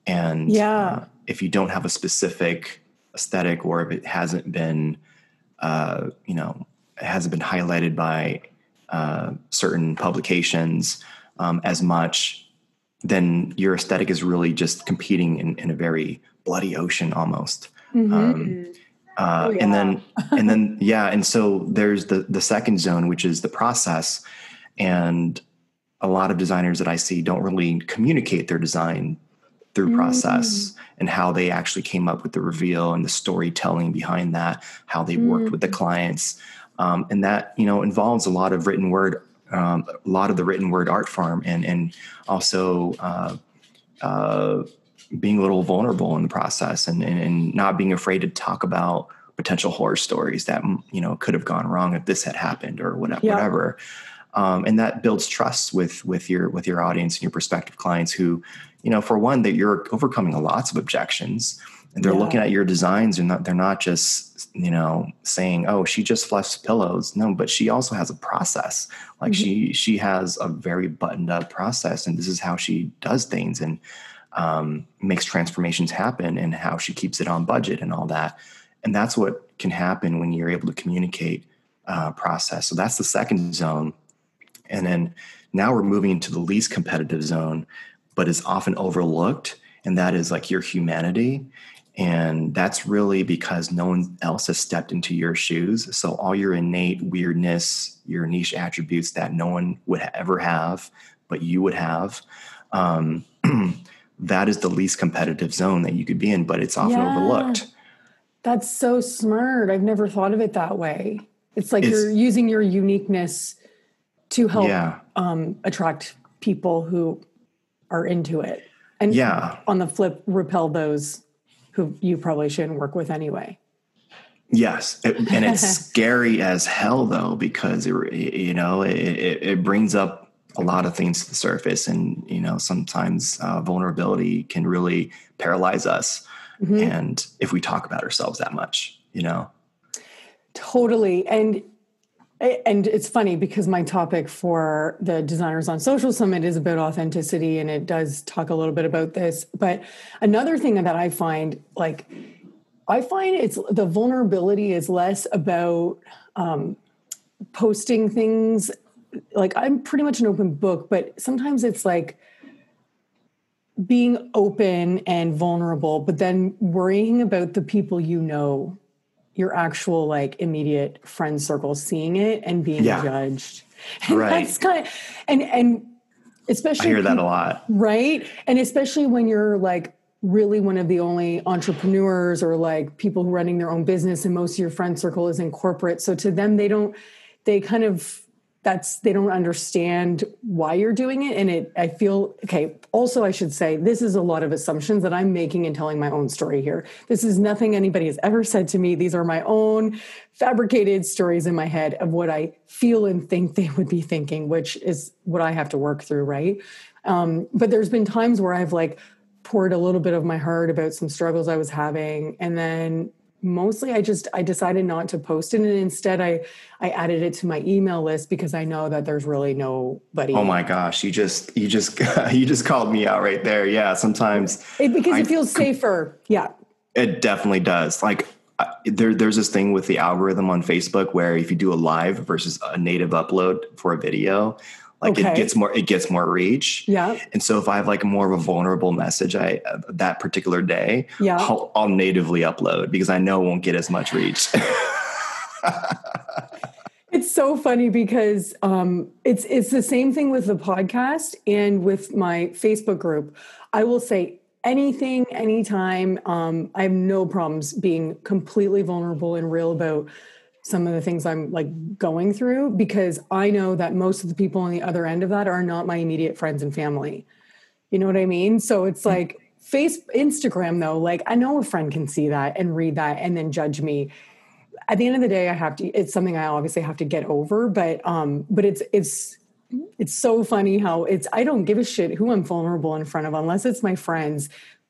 and yeah, uh, if you don't have a specific aesthetic or if it hasn't been, uh, you know, it hasn't been highlighted by uh, certain publications um, as much, then your aesthetic is really just competing in, in a very bloody ocean almost. Mm-hmm. Um, uh, oh, yeah. and then and then yeah and so there's the the second zone which is the process and a lot of designers that i see don't really communicate their design through mm-hmm. process and how they actually came up with the reveal and the storytelling behind that how they mm-hmm. worked with the mm. clients um, and that you know involves a lot of written word um, a lot of the written word art form and and also uh, uh, being a little vulnerable in the process and, and, and not being afraid to talk about potential horror stories that you know could have gone wrong if this had happened or whatever, yeah. whatever. Um, and that builds trust with with your with your audience and your prospective clients who you know for one that you're overcoming lots of objections and they're yeah. looking at your designs and not, they're not just you know saying oh she just fluffs pillows no but she also has a process like mm-hmm. she she has a very buttoned up process and this is how she does things and um, makes transformations happen and how she keeps it on budget and all that. And that's what can happen when you're able to communicate uh, process. So that's the second zone. And then now we're moving into the least competitive zone, but is often overlooked. And that is like your humanity. And that's really because no one else has stepped into your shoes. So all your innate weirdness, your niche attributes that no one would ever have, but you would have. Um, that is the least competitive zone that you could be in, but it's often yeah. overlooked. That's so smart. I've never thought of it that way. It's like it's, you're using your uniqueness to help yeah. um, attract people who are into it. And yeah. on the flip, repel those who you probably shouldn't work with anyway. Yes, it, and it's scary as hell though because it, you know it, it brings up a lot of things to the surface and you know sometimes uh, vulnerability can really paralyze us mm-hmm. and if we talk about ourselves that much you know totally and and it's funny because my topic for the designers on social summit is about authenticity and it does talk a little bit about this. But another thing that i find like i find it's the vulnerability is less about um, posting things. Like I'm pretty much an open book, but sometimes it's like being open and vulnerable, but then worrying about the people you know, your actual like immediate friend circle seeing it and being yeah. judged. And right. that's kind of and and especially I hear that a lot. Right. And especially when you're like really one of the only entrepreneurs or like people who running their own business and most of your friend circle is in corporate. So to them they don't they kind of that's they don't understand why you're doing it. And it i feel okay also i should say this is a lot of assumptions that i'm making and telling my own story here. This is nothing anybody has ever said to me. These are my own fabricated stories in my head of what i feel and think they would be thinking which is what i have to work through right? Um, but there's been times where I've like poured a little bit of my heart about some struggles I was having, and then mostly I just I decided not to post it, and instead I I added it to my email list because I know that there's really nobody. Oh my gosh, you just you just you just called me out right there. Yeah, sometimes it, because I, it feels safer. Yeah, it definitely does. Like there, there's this thing with the algorithm on Facebook where if you do a live versus a native upload for a video, like okay. it gets more it gets more reach. Yeah. And so if i have like more of a vulnerable message i uh, that particular day yeah. I'll, I'll, natively upload because i know it won't get as much reach. It's so funny because um, it's it's the same thing with the podcast and with my facebook group. I will say anything anytime um, i have no problems being completely vulnerable and real about some of the things i'm like going through because i know that most of the people on the other end of that are not my immediate friends and family. You know what i mean? So it's mm. like face instagram though like i know a friend can see that and read that and then judge me. At the end of the day i have to it's something i obviously have to get over but um but it's it's it's so funny how it's I don't give a shit who I'm vulnerable in front of unless it's my friends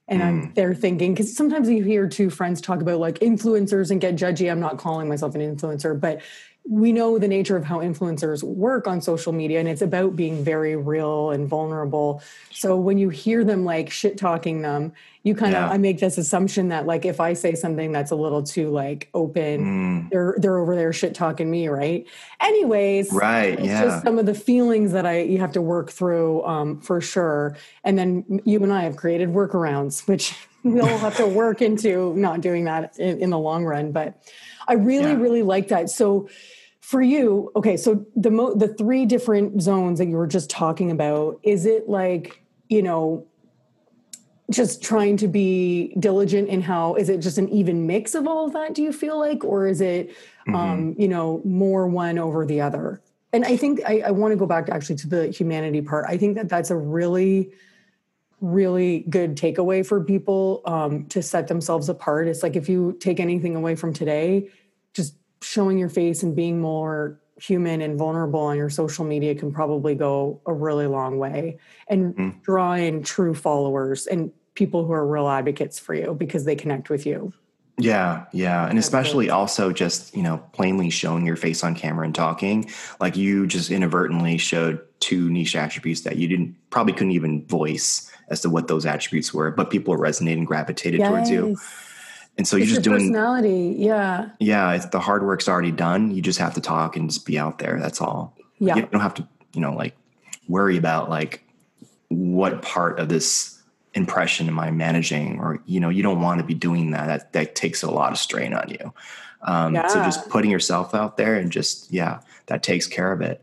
and mm. I'm there thinking because sometimes you hear two friends talk about like influencers and get judgy. I'm not calling myself an influencer, but we know the nature of how influencers work on social media and it's about being very real and vulnerable so when you hear them like shit talking them you kind yeah. of i make this assumption that like if i say something that's a little too like open mm. they're they're over there shit talking me right anyways right yeah just some of the feelings that i you have to work through um, for sure and then you and i have created workarounds which we'll have to work into not doing that in, in the long run but i really yeah. really like that so for you okay so the mo- the three different zones that you were just talking about is it like you know just trying to be diligent in how is it just an even mix of all of that do you feel like? Or is it mm-hmm. um you know more one over the other? And i think i, I want to go back to actually to the humanity part. I think that that's a really really good takeaway for people um, to set themselves apart. It's like if you take anything away from today showing your face and being more human and vulnerable on your social media can probably go a really long way and mm. draw in true followers and people who are real advocates for you because they connect with you. Yeah, yeah. And especially also just, you know, plainly showing your face on camera and talking. Like you just inadvertently showed two niche attributes that you didn't probably couldn't even voice as to what those attributes were, but people are and gravitated yes. towards you. And so it's you're just doing personality. Yeah. Yeah. the hard work's already done. You just have to talk and just be out there. That's all. Yeah. You don't have to, you know, like worry about like what part of this impression am I managing or, you know, you don't want to be doing that. That, that takes a lot of strain on you. Um, yeah. So just putting yourself out there and just, yeah, that takes care of it.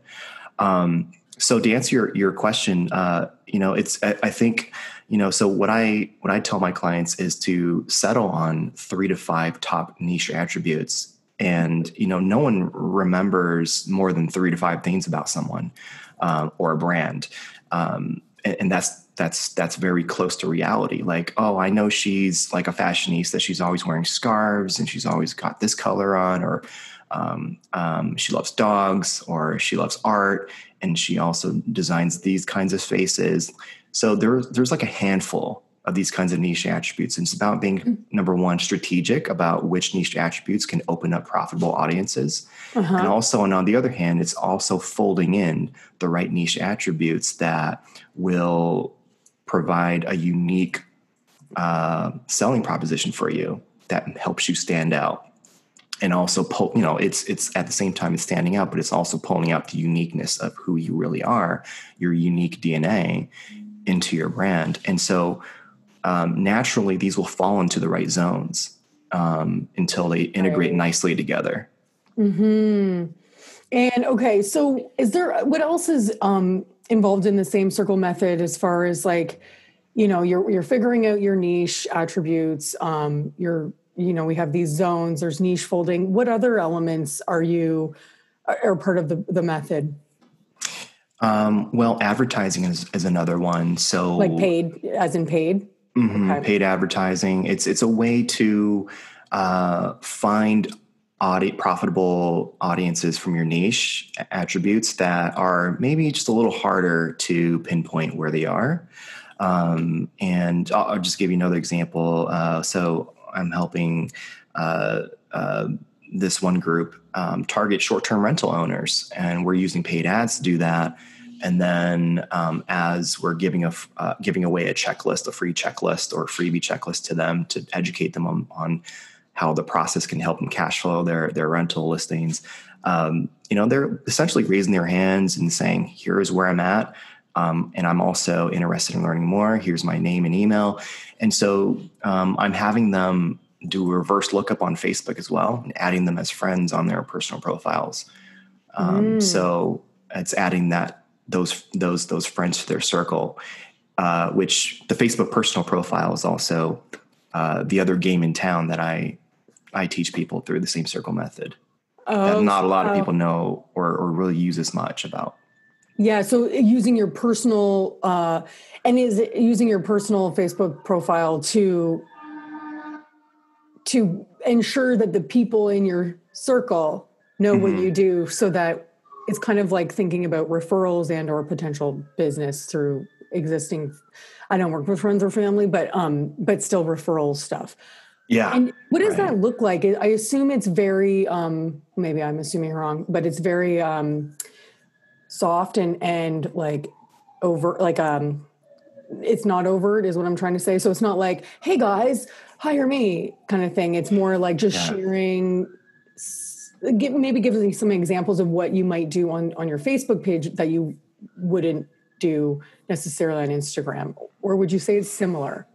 Um, so to answer your, your question, uh, you know, it's, I, I think, you know so what i what i tell my clients is to settle on three to five top niche attributes. And you know no one remembers more than three to five things about someone um, or a brand. Um, and, and, that's that's that's very close to reality. Like oh i know she's like a fashionista. That she's always wearing scarves and she's always got this color on or um, um she loves dogs or she loves art and she also designs these kinds of faces so there's there's like a handful of these kinds of niche attributes. And it's about being mm-hmm. number one, strategic about which niche attributes can open up profitable audiences. Uh-huh. And also, and on the other hand, it's also folding in the right niche attributes that will provide a unique uh, selling proposition for you that helps you stand out. And also, pull, you know, it's it's at the same time it's standing out, but it's also pulling out the uniqueness of who you really are, your unique DNA, into your brand. And so um, naturally, these will fall into the right zones um, until they integrate right. nicely together. Hmm. And okay, so is there what else is um, involved in the same circle method as far as like, you know, you're you're figuring out your niche attributes. Um, you're you know we have these zones. There's niche folding. What other elements are you are part of the the method? Um, well, advertising is, is another one. So like paid, as in paid. Mm-hmm, okay. Paid advertising. It's it's a way to uh, find audi- profitable audiences from your niche attributes that are maybe just a little harder to pinpoint where they are. Um, and I'll, I'll, just give you another example. Uh, so I'm helping uh, uh, this one group um, target short-term rental owners, and we're using paid ads to do that. And then, um, as we're giving a uh, giving away a checklist, a free checklist or freebie checklist to them to educate them on, on how the process can help them cash flow their their rental listings. Um, you know, they're essentially raising their hands and saying, "Here is where I'm at." Um, and I'm also interested in learning more. Here's my name and email. And so um, I'm having them do a reverse lookup on Facebook as well and adding them as friends on their personal profiles. Um, mm. So it's adding that those those those friends to their circle, uh, which the Facebook personal profile is also uh, the other game in town that I I teach people through the same circle method. Oh, that not a lot of people know or, or really use as much about. Yeah, so using your personal uh, and is using your personal Facebook profile to to ensure that the people in your circle know mm-hmm. what you do so that it's kind of like thinking about referrals and or potential business through existing i don't work with friends or family but um but still referral stuff yeah and what does right. that look like i assume it's very um maybe i'm assuming wrong but it's very um soft and and like over like um it's not overt is what i'm trying to say so it's not like hey guys hire me kind of thing. It's more like just yeah. sharing give, maybe give me some examples of what you might do on on your Facebook page that you wouldn't do necessarily on Instagram, or would you say it's similar?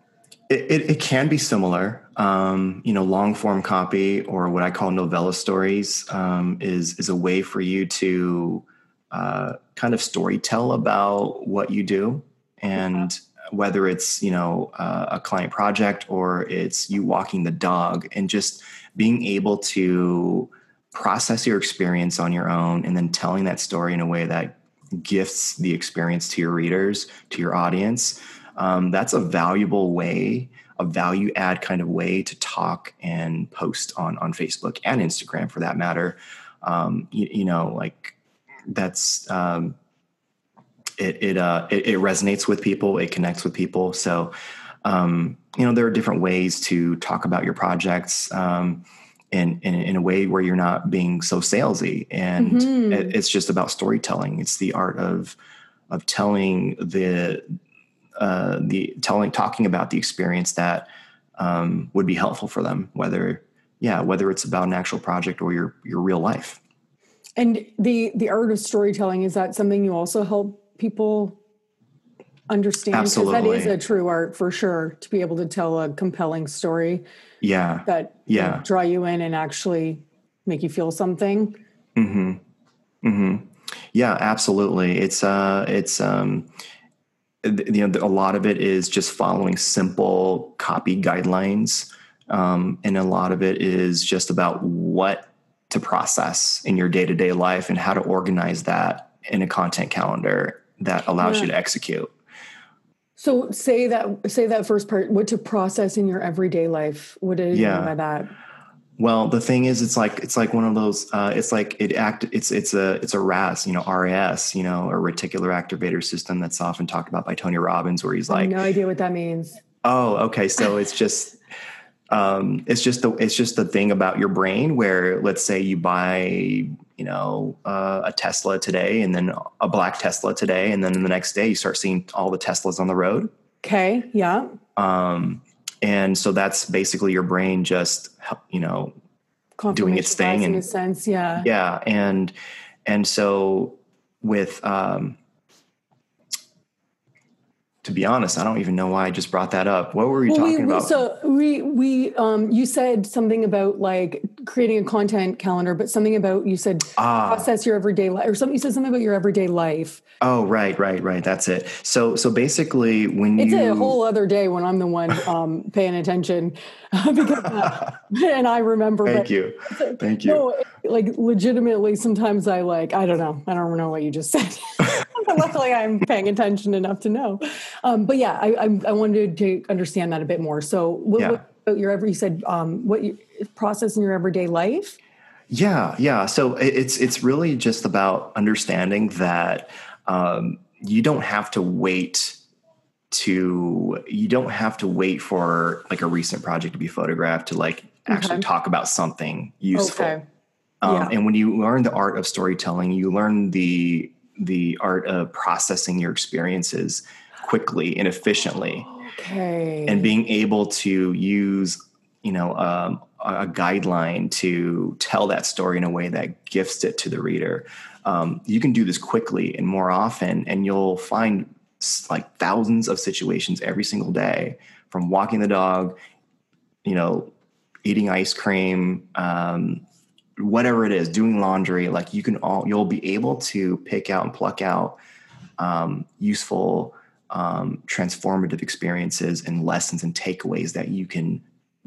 It, it, it can be similar. Um, you know, long form copy or what I call novella stories um, is is a way for you to uh, kind of story tell about what you do and whether it's you know uh, a client project or it's you walking the dog and just being able to process your experience on your own and then telling that story in a way that gifts the experience to your readers to your audience um, that's a valuable way a value add kind of way to talk and post on on facebook and instagram for that matter. Um, you, you, know like that's um, it it, uh, it, it resonates with people, it connects with people. So, um, you know, there are different ways to talk about your projects um, in, in, in a way where you're not being so salesy, and mm-hmm. it, it's just about storytelling. It's the art of of telling the uh, the telling talking about the experience that um, would be helpful for them, whether yeah, whether it's about an actual project or your your real life. And the the art of storytelling is that something you also help people understand because that is a true art for sure to be able to tell a compelling story yeah. that yeah. draw you in and actually make you feel something. Mm-hmm. Mm-hmm. Yeah absolutely. It's uh it's um you know a lot of it is just following simple copy guidelines um, and a lot of it is just about what to process in your day-to-day life and how to organize that in a content calendar that allows yeah. you to execute. So say that say that first part. What to process in your everyday life? What do you yeah. mean by that? Well, the thing is, it's like it's like one of those. Uh, it's like it act. It's it's a it's a RAS, you know, RAS, you know, a reticular activator system that's often talked about by Tony Robbins, where he's like, no idea what that means. Oh, okay. So it's just um, it's just the it's just the thing about your brain where let's say you buy you know uh, a Tesla today and then a black Tesla today and then the next day you start seeing all the Teslas on the road. Okay. Yeah. Um, and so that's basically your brain just you know doing its thing in a sense. Yeah. Yeah, and and so with um, to be honest, I don't even know why I just brought that up. What were we well, talking we, about? So we we um you said something about like creating a content calendar, but something about you said ah. process your everyday life or something you said something about your everyday life. Oh right, right, right. That's it. So so basically when it's you a whole other day when I'm the one um paying attention because uh, and I remember Thank you. Thank you. No, like legitimately sometimes I like I don't know. I don't know what you just said. luckily I'm paying attention enough to know. Um, but yeah, I, I, I, wanted to understand that a bit more. So what, yeah. what about your every, you said, um, what you process in your everyday life? Yeah, yeah. So it's it's really just about understanding that um, you don't have to wait to you don't have to wait for like a recent project to be photographed to like actually Okay. talk about something useful. Okay. Um, Yeah. And when you learn the art of storytelling, you learn the the art of processing your experiences quickly and efficiently, Okay. and being able to use you know um, a guideline to tell that story in a way that gifts it to the reader. Um, you can do this quickly and more often, and you'll find like thousands of situations every single day from walking the dog, you know, eating ice cream, um, whatever it is, doing laundry. Like you can all, you'll be able to pick out and pluck out um, useful, um, transformative experiences and lessons and takeaways that you can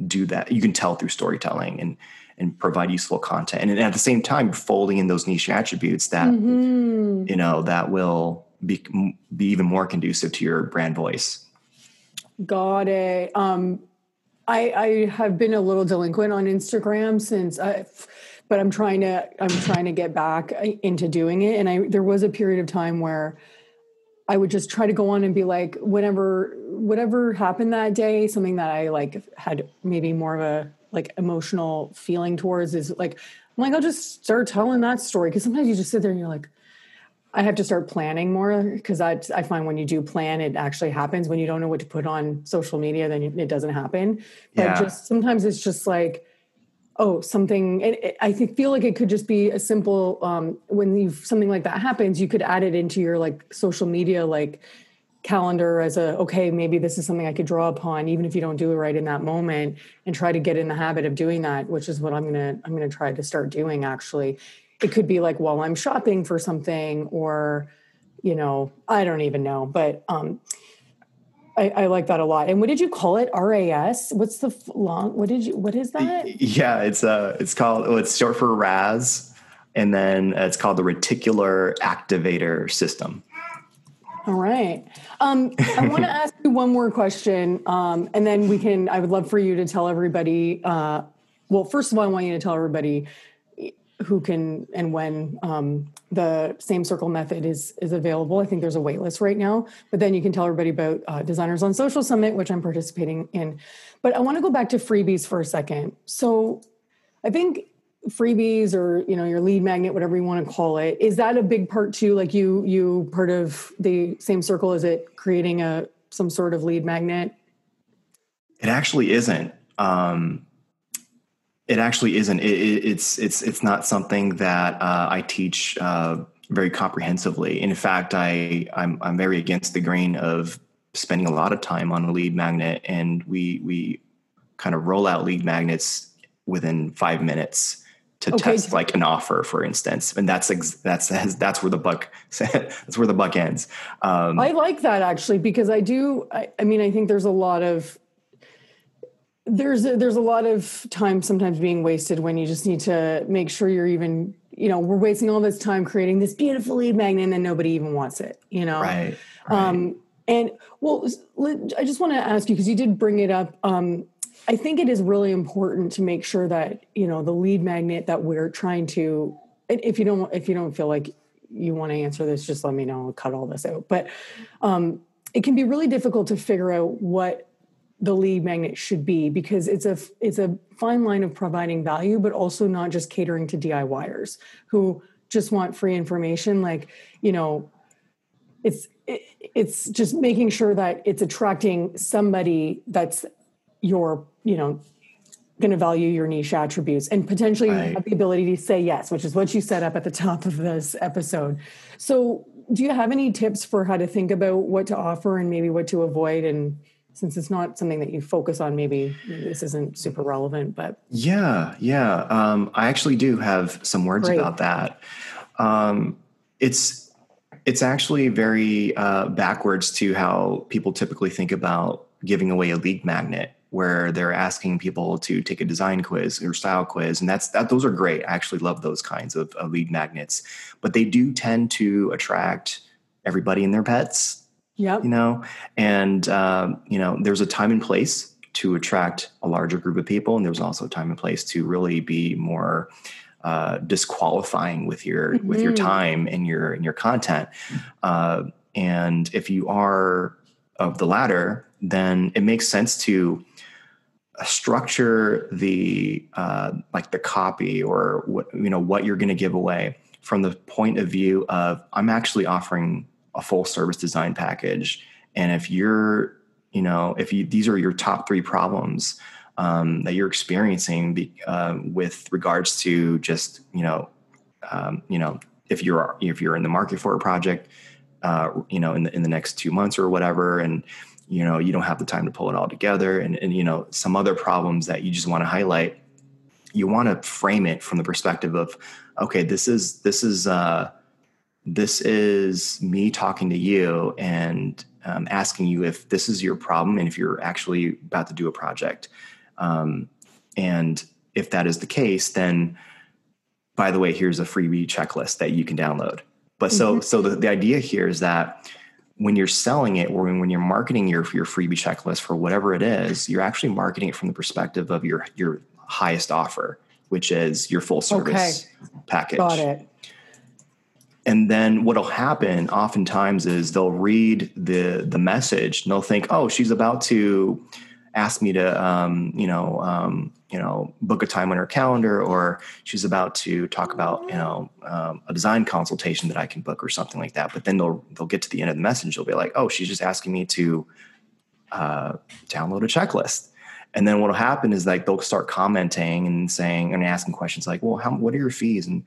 do that you can tell through storytelling and and provide useful content and at the same time folding in those niche attributes that Mhm. you know that will be be even more conducive to your brand voice Got it. Um, I, I have been a little delinquent on Instagram since I, but I'm trying to I'm trying to get back uh, into doing it. And I there was a period of time where I would just try to go on and be like, whatever whatever happened that day, something that I like had maybe more of a like emotional feeling towards is like I'm like I'll just start telling that story because sometimes you just sit there and you're like. I have to start planning more because I, I find when you do plan, it actually happens. When you don't know what to put on social media, then it doesn't happen. But Yeah. just sometimes it's just like, oh, something. It, it, I feel like it could just be a simple. Um, when you something like that happens, you could add it into your like social media like calendar as a okay, maybe this is something I could draw upon, even if you don't do it right in that moment, and try to get in the habit of doing that, which is what I'm gonna I'm gonna try to start doing actually it could be like while I'm shopping for something or you know, I don't even know, but um I, I like that a lot. And what did you call it? RAS? What's the f- long? What did you? What is that? yeah it's uh it's called well, it's short for RAS, and then it's called the reticular activator system All right. Um, I want to ask you one more question, um, and then we can. I would love for you to tell everybody. Uh, well, first of all, I want you to tell everybody who can and when um, the same circle method is is available. I think there's a wait list right now, but then you can tell everybody about uh, Designers on Social Summit, which I'm participating in. But I want to go back to freebies for a second. So I think freebies or you know your lead magnet whatever you want to call it is that a big part too like you you part of the same circle is it creating a some sort of lead magnet It actually isn't. Um, it actually isn't. It, it, it's it's it's not something that uh, I teach uh, very comprehensively. In fact, I I'm I'm very against the grain of spending a lot of time on a lead magnet, and we we kind of roll out lead magnets within five minutes to Okay. test like an offer, for instance, and that's ex- that's that's where the buck that's where the buck ends. Um, i like that actually because i do i, I mean i think there's a lot of there's a, there's a lot of time sometimes being wasted when you just need to make sure you're even you know we're wasting all this time creating this beautiful lead magnet and nobody even wants it you know right. right. Um, and well, I just want to ask you because you did bring it up. Um, I think it is really important to make sure that you know the lead magnet that we're trying to. If you don't, if you don't feel like you want to answer this, just let me know. I'll cut all this out. But um, it can be really difficult to figure out what the lead magnet should be because it's a it's a fine line of providing value, but also not just catering to DIYers who just want free information. Like you know, it's it, it's just making sure that it's attracting somebody that's your you know going to value your niche attributes and potentially Right. have the ability to say yes which is what you set up at the top of this episode so do you have any tips for how to think about what to offer and maybe what to avoid and since it's not something that you focus on maybe this isn't super relevant but Yeah, yeah. Um, I actually do have some words Great. about that. Um, it's it's actually very uh, backwards to how people typically think about giving away a lead magnet, where they're asking people to take a design quiz or style quiz, and that's that. Those are great. I actually love those kinds of, of lead magnets, but they do tend to attract everybody and their pets yep you know and um, you know there's a time and place to attract a larger group of people and there's also a time and place to really be more uh, disqualifying with your mm-hmm. with your mm-hmm. time and your and your content. Uh, and if you are of the latter, then it makes sense to structure the uh, like the copy or what you know what you're going to give away from the point of view of I'm actually offering a full service design package, and if you're you know if you these are your top three problems um, that you're experiencing be, uh, with regards to just you know um, you know if you're if you're in the market for a project uh, you know in the in the next two months or whatever and you know you don't have the time to pull it all together and, and you know some other problems that you just want to highlight you want to frame it from the perspective of okay this is this is uh this is me talking to you and um, asking you if this is your problem and if you're actually about to do a project um, and if that is the case then by the way here's a freebie checklist that you can download but so mm-hmm. so the, the idea here is that when you're selling it or when you're marketing your your freebie checklist for whatever it is, you're actually marketing it from the perspective of your your highest offer, which is your full service okay. package. Got it. And then what'll happen oftentimes is they'll read the the message and they'll think, oh, she's about to ask me to um, you know um, you know book a time on her calendar or she's about to talk about you know um, a design consultation that i can book or something like that. But then they'll they'll get to the end of the message they'll be like oh she's just asking me to uh, download a checklist. And then what'll happen is like they'll start commenting and saying and asking questions like well how what are your fees? And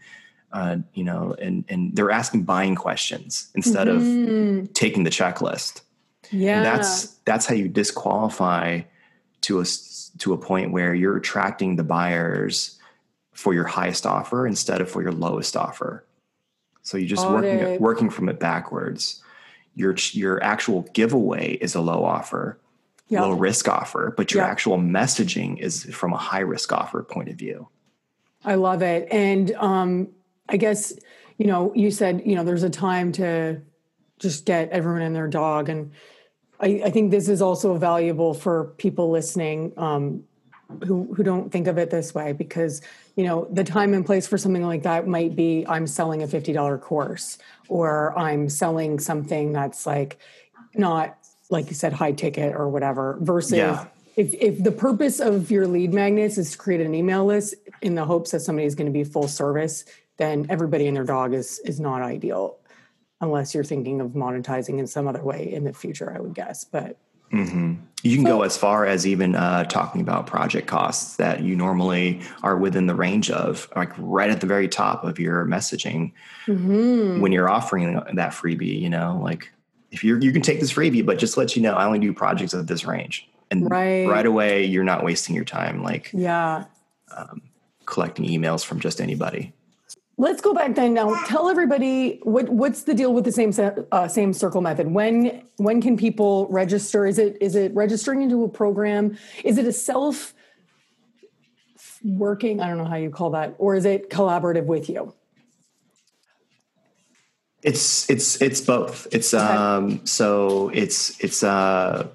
uh, you know and and they're asking buying questions instead mm-hmm. of taking the checklist yeah and that's that's how you disqualify to a to a point where you're attracting the buyers for your highest offer instead of for your lowest offer. So you're just working it. working from it backwards. Your your actual giveaway is a low offer, yep. low risk offer, but your yep. actual messaging is from a high risk offer point of view. I love it, and um, I guess you know you said you know there's a time to just get everyone and their dog and I, I, think this is also valuable for people listening um, who who don't think of it this way because you know the time and place for something like that might be I'm selling a fifty dollar course or I'm selling something that's like not like you said high ticket or whatever versus yeah. if if the purpose of your lead magnets is to create an email list in the hopes that somebody is going to be full service then everybody and their dog is is not ideal unless you're thinking of monetizing in some other way in the future, I would guess. But mm-hmm. you can so, go as far as even uh, talking about project costs that you normally are within the range of, like right at the very top of your messaging mm-hmm. when you're offering that freebie. You know, like if you you can take this freebie, but just let you know, I only do projects of this range, and right, right away you're not wasting your time. Like yeah. Um, collecting emails from just anybody. Let's go back then. Now, tell everybody what what's the deal with the same uh, same circle method. When when can people register? Is it is it registering into a program? Is it a self working? I don't know how you call that, or is it collaborative with you? It's it's it's both. It's okay. um so it's it's uh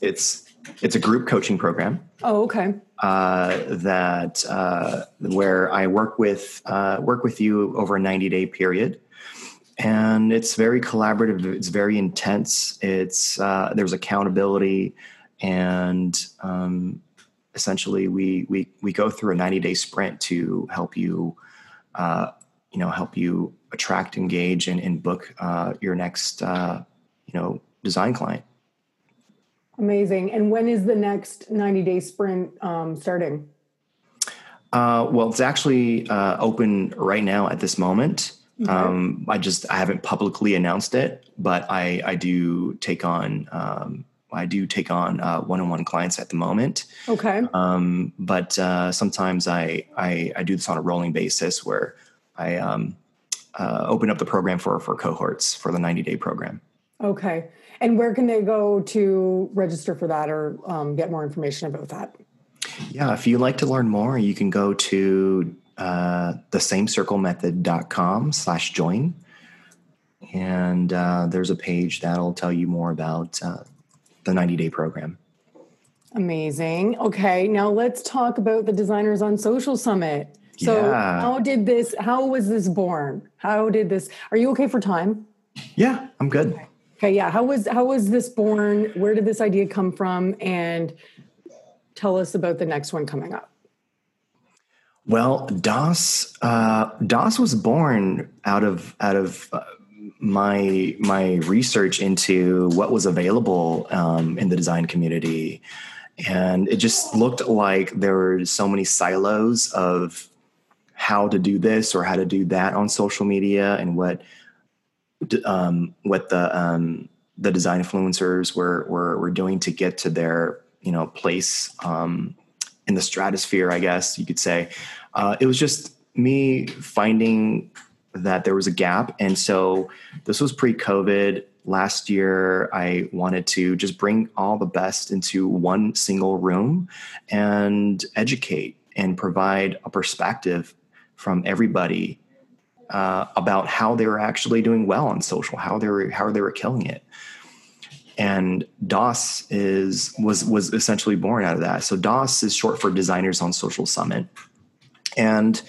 it's it's a group coaching program. Oh, okay uh, that uh, where I work with uh, work with you over a 90 day period, and it's very collaborative. It's very intense. It's uh, there's accountability, and um, essentially we we we go through a 90 day sprint to help you, uh, you know, help you attract, engage, and, and book uh, your next you know design client. Amazing. And when is the next 90 day sprint um, starting? Uh, well, it's actually uh, open right now at this moment. Okay. Um, I just I haven't publicly announced it, but I I do take on um, I do take on uh, one-on-one clients at the moment. Okay. Um, but uh, sometimes I, I, I do this on a rolling basis where I um, uh, open up the program for for cohorts for the 90 day program. Okay. And where can they go to register for that or um, get more information about that? Yeah, if you'd like to learn more, you can go to uh, thesamecirclemethod.com slash join. And uh, there's a page that'll tell you more about uh, the 90 day program. Amazing. Okay, now let's talk about the Designers on Social Summit. So Yeah. how did this? How was this born? How did this? Are you okay for time? Yeah, I'm good. Okay, yeah. How was how was this born? Where did this idea come from? And tell us about the next one coming up. Well, DOS uh, DOS was born out of out of uh, my my research into what was available um, in the design community, and it just looked like there were so many silos of how to do this or how to do that on social media, and what um, what the um, the design influencers were, were were doing to get to their you know place um, in the stratosphere, I guess you could say. Uh, it was just me finding that there was a gap. And so this was pre COVID. Last year, I wanted to just bring all the best into one single room and educate and provide a perspective from everybody uh, about how they were actually doing well on social, how they were how they were killing it. And DOS is was was essentially born out of that. So DOS is short for Designers on Social Summit, and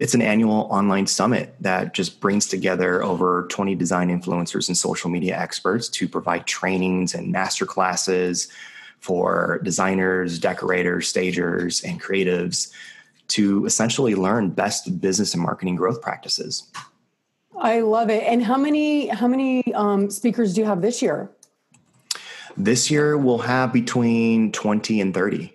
it's an annual online summit that just brings together over 20 design influencers and social media experts to provide trainings and master classes for designers, decorators, stagers, and creatives to essentially learn best business and marketing growth practices. I love it. And how many how many um, speakers do you have this year? This year we'll have between 20 and 30.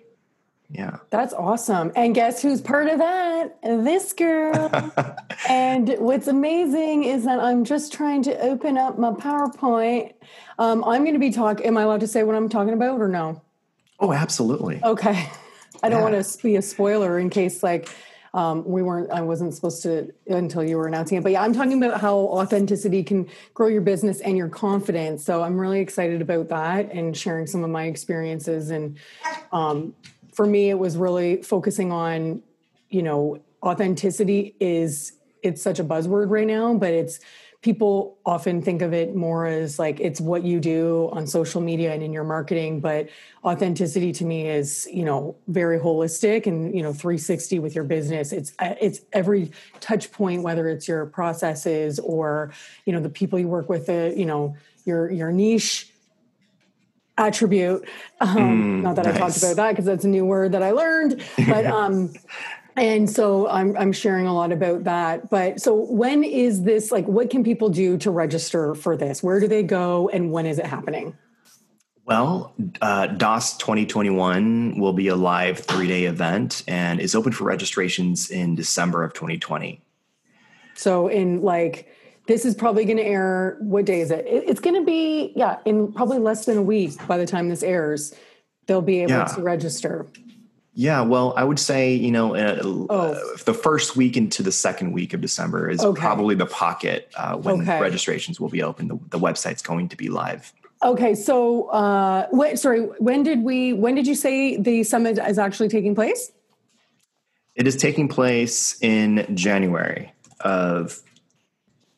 Yeah. That's awesome. And guess who's part of that? This girl. and what's amazing is that I'm just trying to open up my PowerPoint. Um, I'm going to be talking. Am I allowed to say what I'm talking about or no? Oh, absolutely. Okay. I don't Yeah. want to be a spoiler in case like um, we weren't, I wasn't supposed to until you were announcing it. But yeah, I'm talking about how authenticity can grow your business and your confidence. So I'm really excited about that and sharing some of my experiences. And um, for me, it was really focusing on, you know, authenticity is, it's such a buzzword right now, but it's, people often think of it more as like it's what you do on social media and in your marketing but authenticity to me is you know very holistic and you know 360 with your business. It's uh, it's every touch point whether it's your processes or you know the people you work with the you know your your niche attribute. Um Mm, not that i talked about that because that's a new word that i learned but um and so I'm I'm sharing a lot about that. But so when is this like what can people do to register for this? Where do they go and when is it happening? Well, uh, DOS 2021 will be a live three day event and is open for registrations in December of 2020. So in like this is probably going to air what day is it? it it's going to be yeah, in probably less than a week by the time this airs. They'll be able Yeah. to register. Yeah, well, I would say, you know, uh, Oh. the first week into the second week of December is Okay. probably the pocket uh, when Okay. registrations will be open. The, the website's going to be live. Okay, so uh wait, sorry, when did we when did you say the summit is actually taking place? It is taking place in January of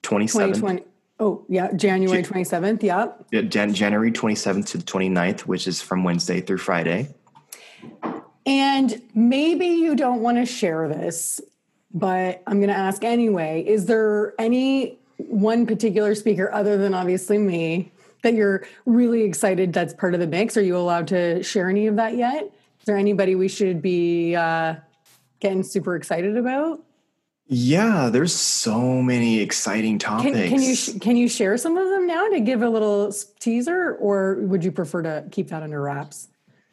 27th, 2020. Oh, yeah, January 27th. Yeah. uh, Jan- January 27th to the 29th, which is from Wednesday through Friday. And maybe you don't want to share this, but I'm going to ask anyway. Is there any one particular speaker, other than obviously me, that you're really excited that's part of the mix? Are you allowed to share any of that yet? Is there anybody we should be uh, getting super excited about? Yeah, there's so many exciting topics. Can, can you sh- can you share some of them now to give a little teaser, or would you prefer to keep that under wraps?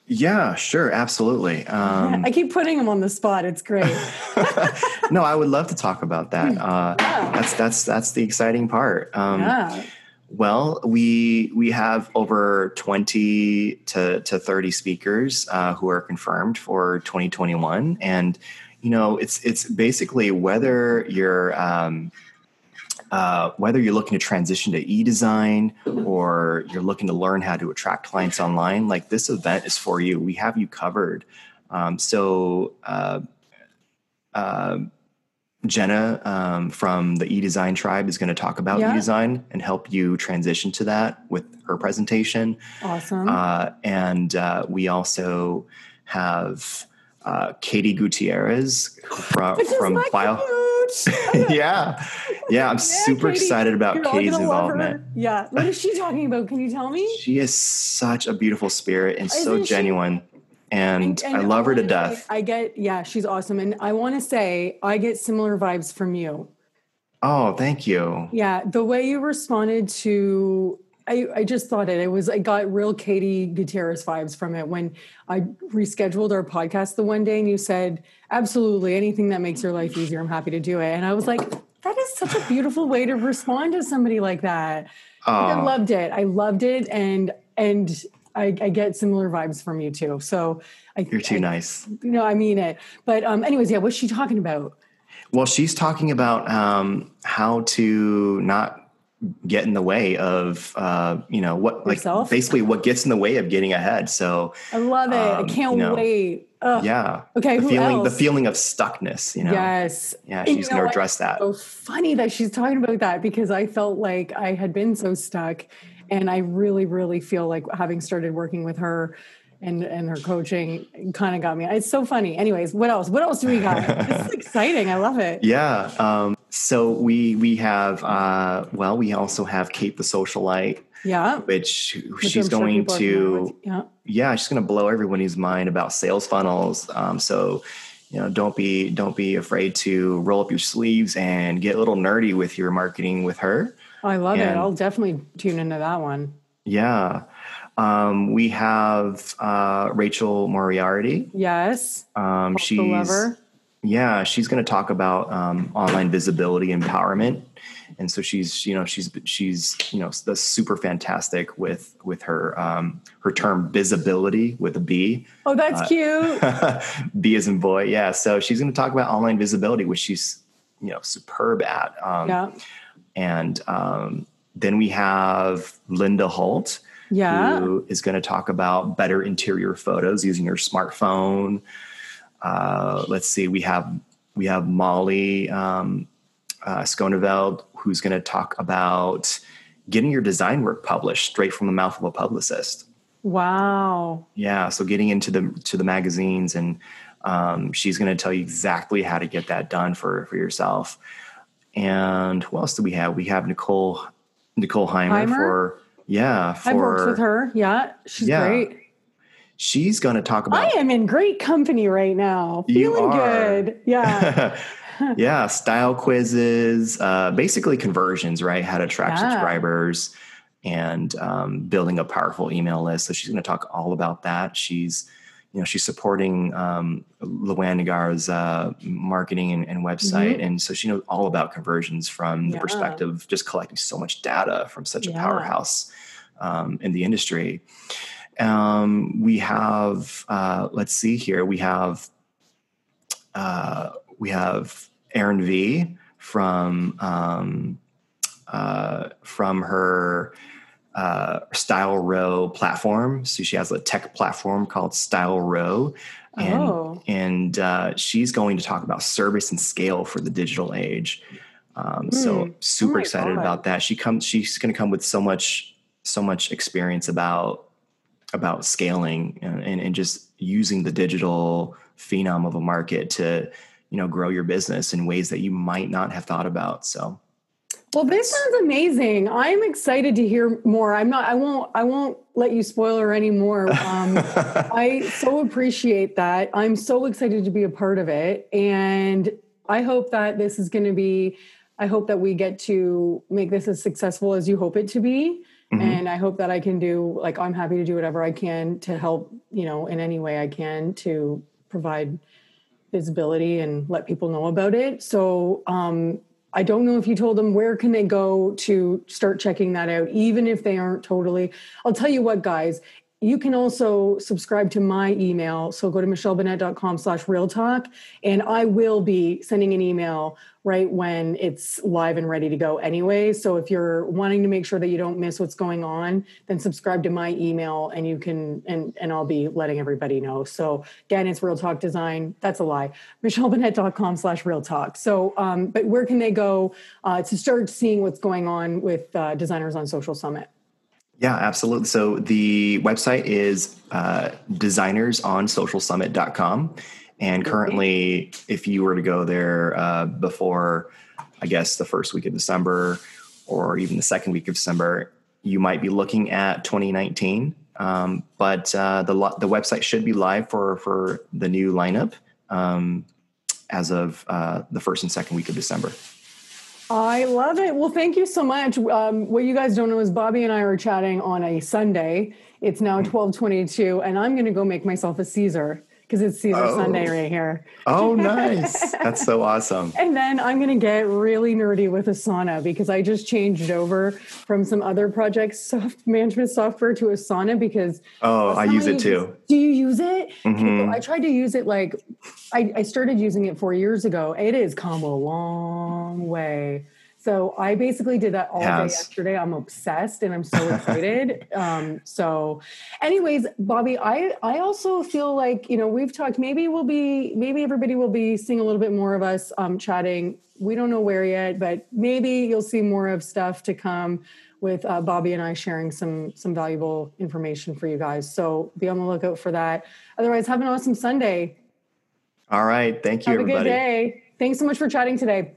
Yeah, sure, absolutely. Um, I keep putting them on the spot. It's great. no, I would love to talk about that. Uh, that's that's that's the exciting part. Um, yeah. Well, we we have over twenty to to thirty speakers uh, who are confirmed for 2021, and you know it's it's basically whether you're um, uh, whether you're looking to transition to e-design or you're looking to learn how to attract clients online. Like this event is for you. We have you covered. Um, so. Uh, uh, Jenna um, from the eDesign tribe is going to talk about Yeah. eDesign and help you transition to that with her presentation. Awesome. Uh, and uh, we also have uh, Katie Gutierrez from, from Bio. Coach. yeah, yeah, I'm super Katie. excited about Katie's gonna love her. involvement. Yeah. What is she talking about? Can you tell me? She is such a beautiful spirit and so Isn't she? genuine, and, I love her to death. say, I get, yeah, she's awesome. And I want to say, I get similar vibes from you. Oh, thank you. Yeah. The way you responded to, I, I just thought it, it was, I got real Katie Gutierrez vibes from it when I rescheduled our podcast the one day and you said, absolutely anything that makes your life easier, I'm happy to do it. And I was like, that is such a beautiful way to respond to somebody like that. I Oh, loved it. I loved it. And, and, I, I get similar vibes from you too. So I, you're too I, nice. You know, I mean it. But um, anyways, yeah, what's she talking about? Well, she's talking about um, how to not get in the way of uh, you know what like Yourself? basically what gets in the way of getting ahead. So I love it. Um, I can't you know, wait. Ugh. yeah, Okay, the who feeling the feeling of stuckness. You know, Yes. yeah, she's you know going to address that. So funny that she's talking about that because I felt like I had been so stuck, and I really, really feel like having started working with her. And, and her coaching kind of got me. It's so funny. Anyways, what else? What else do we got? this is exciting. I love it. Yeah. Um, so we we have uh, well we also have Kate the socialite, Yeah. which she's sure going people to. Yeah. yeah she's going to blow everybody's mind about sales funnels um, so you know don't be don't be afraid to roll up your sleeves and get a little nerdy with your marketing with her I love it. I'll definitely tune into that one. yeah um, we have uh, rachel moriarty Yes. um, she's lover. Yeah she's going to talk about um, online visibility empowerment and so she's you know she's she's you know that's super fantastic with with her um, her term visibility with a b Oh, that's Uh, cute. B is in boy. Yeah. So she's going to talk about online visibility, which she's, you know, superb at. Um, Yeah. And um, then we have Linda Holt, Yeah. who is going to talk about better interior photos using your smartphone. Uh, let's see. We have we have Molly um, uh, Skoneveld, who's going to talk about getting your design work published straight from the mouth of a publicist. Wow. Yeah, so getting into the to the magazines, and um, she's going to tell you exactly how to get that done for for yourself. And who else do we have? We have Nicole Nicole Heimer, Heimer? for yeah for I've worked with her. Yeah. She's Yeah. great. She's going to talk about. I am in great company right now. You Feeling are. good. Yeah. yeah style quizzes, uh, basically conversions, right? How to attract Yeah. subscribers and um, building a powerful email list. So she's going to talk all about that. She's you know she's supporting um, Luann Nigara's uh, marketing and, and website, and so she knows all about conversions from the Mm-hmm. Yeah. perspective of just collecting so much data from such a powerhouse um, in the industry. Um, we have uh, let's see here. We have uh, we have Erin V from um, uh, from her uh, Style Row platform. So she has a tech platform called Style Row, and Oh. and uh, she's going to talk about service and scale for the digital age. Um, so Hmm. super Oh excited God. about that. She comes. She's going to come with so much so much experience about about scaling and, and, and just using the digital phenom of a market to you know grow your business in ways that you might not have thought about so Well, this sounds amazing. I'm excited to hear more. I'm not. I won't. I won't let you spoil her anymore. Um, I so appreciate that. I'm so excited to be a part of it, and I hope that this is going to be. I hope that we get to make this as successful as you hope it to be. Mhm. And I hope that I can do like I'm happy to do whatever I can to help, you know, in any way I can to provide visibility and let people know about it. So um, I don't know if you told them where can they go to start checking that out, even if they aren't totally. I'll tell you what, guys. You can also subscribe to my email. So go to michellebennett.com slash real talk, and I will be sending an email right when it's live and ready to go anyway. So if you're wanting to make sure that you don't miss what's going on, then subscribe to my email and you can and and I'll be letting everybody know. So again, it's Real Talk Design. That's a lie. MichelleBennett.com slash real talk. So um, but where can they go uh, to start seeing what's going on with uh, designers on social summit? Yeah absolutely so the website is uh, designersonsocialsummit.com And currently, if you were to go there uh, before, I guess, the first week of December or even the second week of December, you might be looking at 2019. Um, but uh, the the website should be live for for the new lineup um, as of uh, the first and second week of December. I love it. Well, thank you so much. Um, what you guys don't know is Bobby and I are chatting on a Sunday. It's now 1222, and I'm going to go make myself a Caesar because it's Caesar oh. Sunday right here. Oh, nice. That's so awesome. and then I'm going to get really nerdy with Asana because I just changed over from some other projects, soft management software to Asana because. Oh, Asana I use it too. do you use it? Mm-hmm. I tried to use it like, I, I started using it four years ago. It has come a long way so I basically did that all yes. day yesterday. I'm obsessed and I'm so excited. um, so, anyways, Bobby, I I also feel like you know we've talked. Maybe we'll be maybe everybody will be seeing a little bit more of us um, chatting. We don't know where yet, but maybe you'll see more of stuff to come with uh, Bobby and I sharing some some valuable information for you guys. So be on the lookout for that. Otherwise, have an awesome Sunday. All right. Thank you, have everybody. a good day. Thanks so much for chatting today.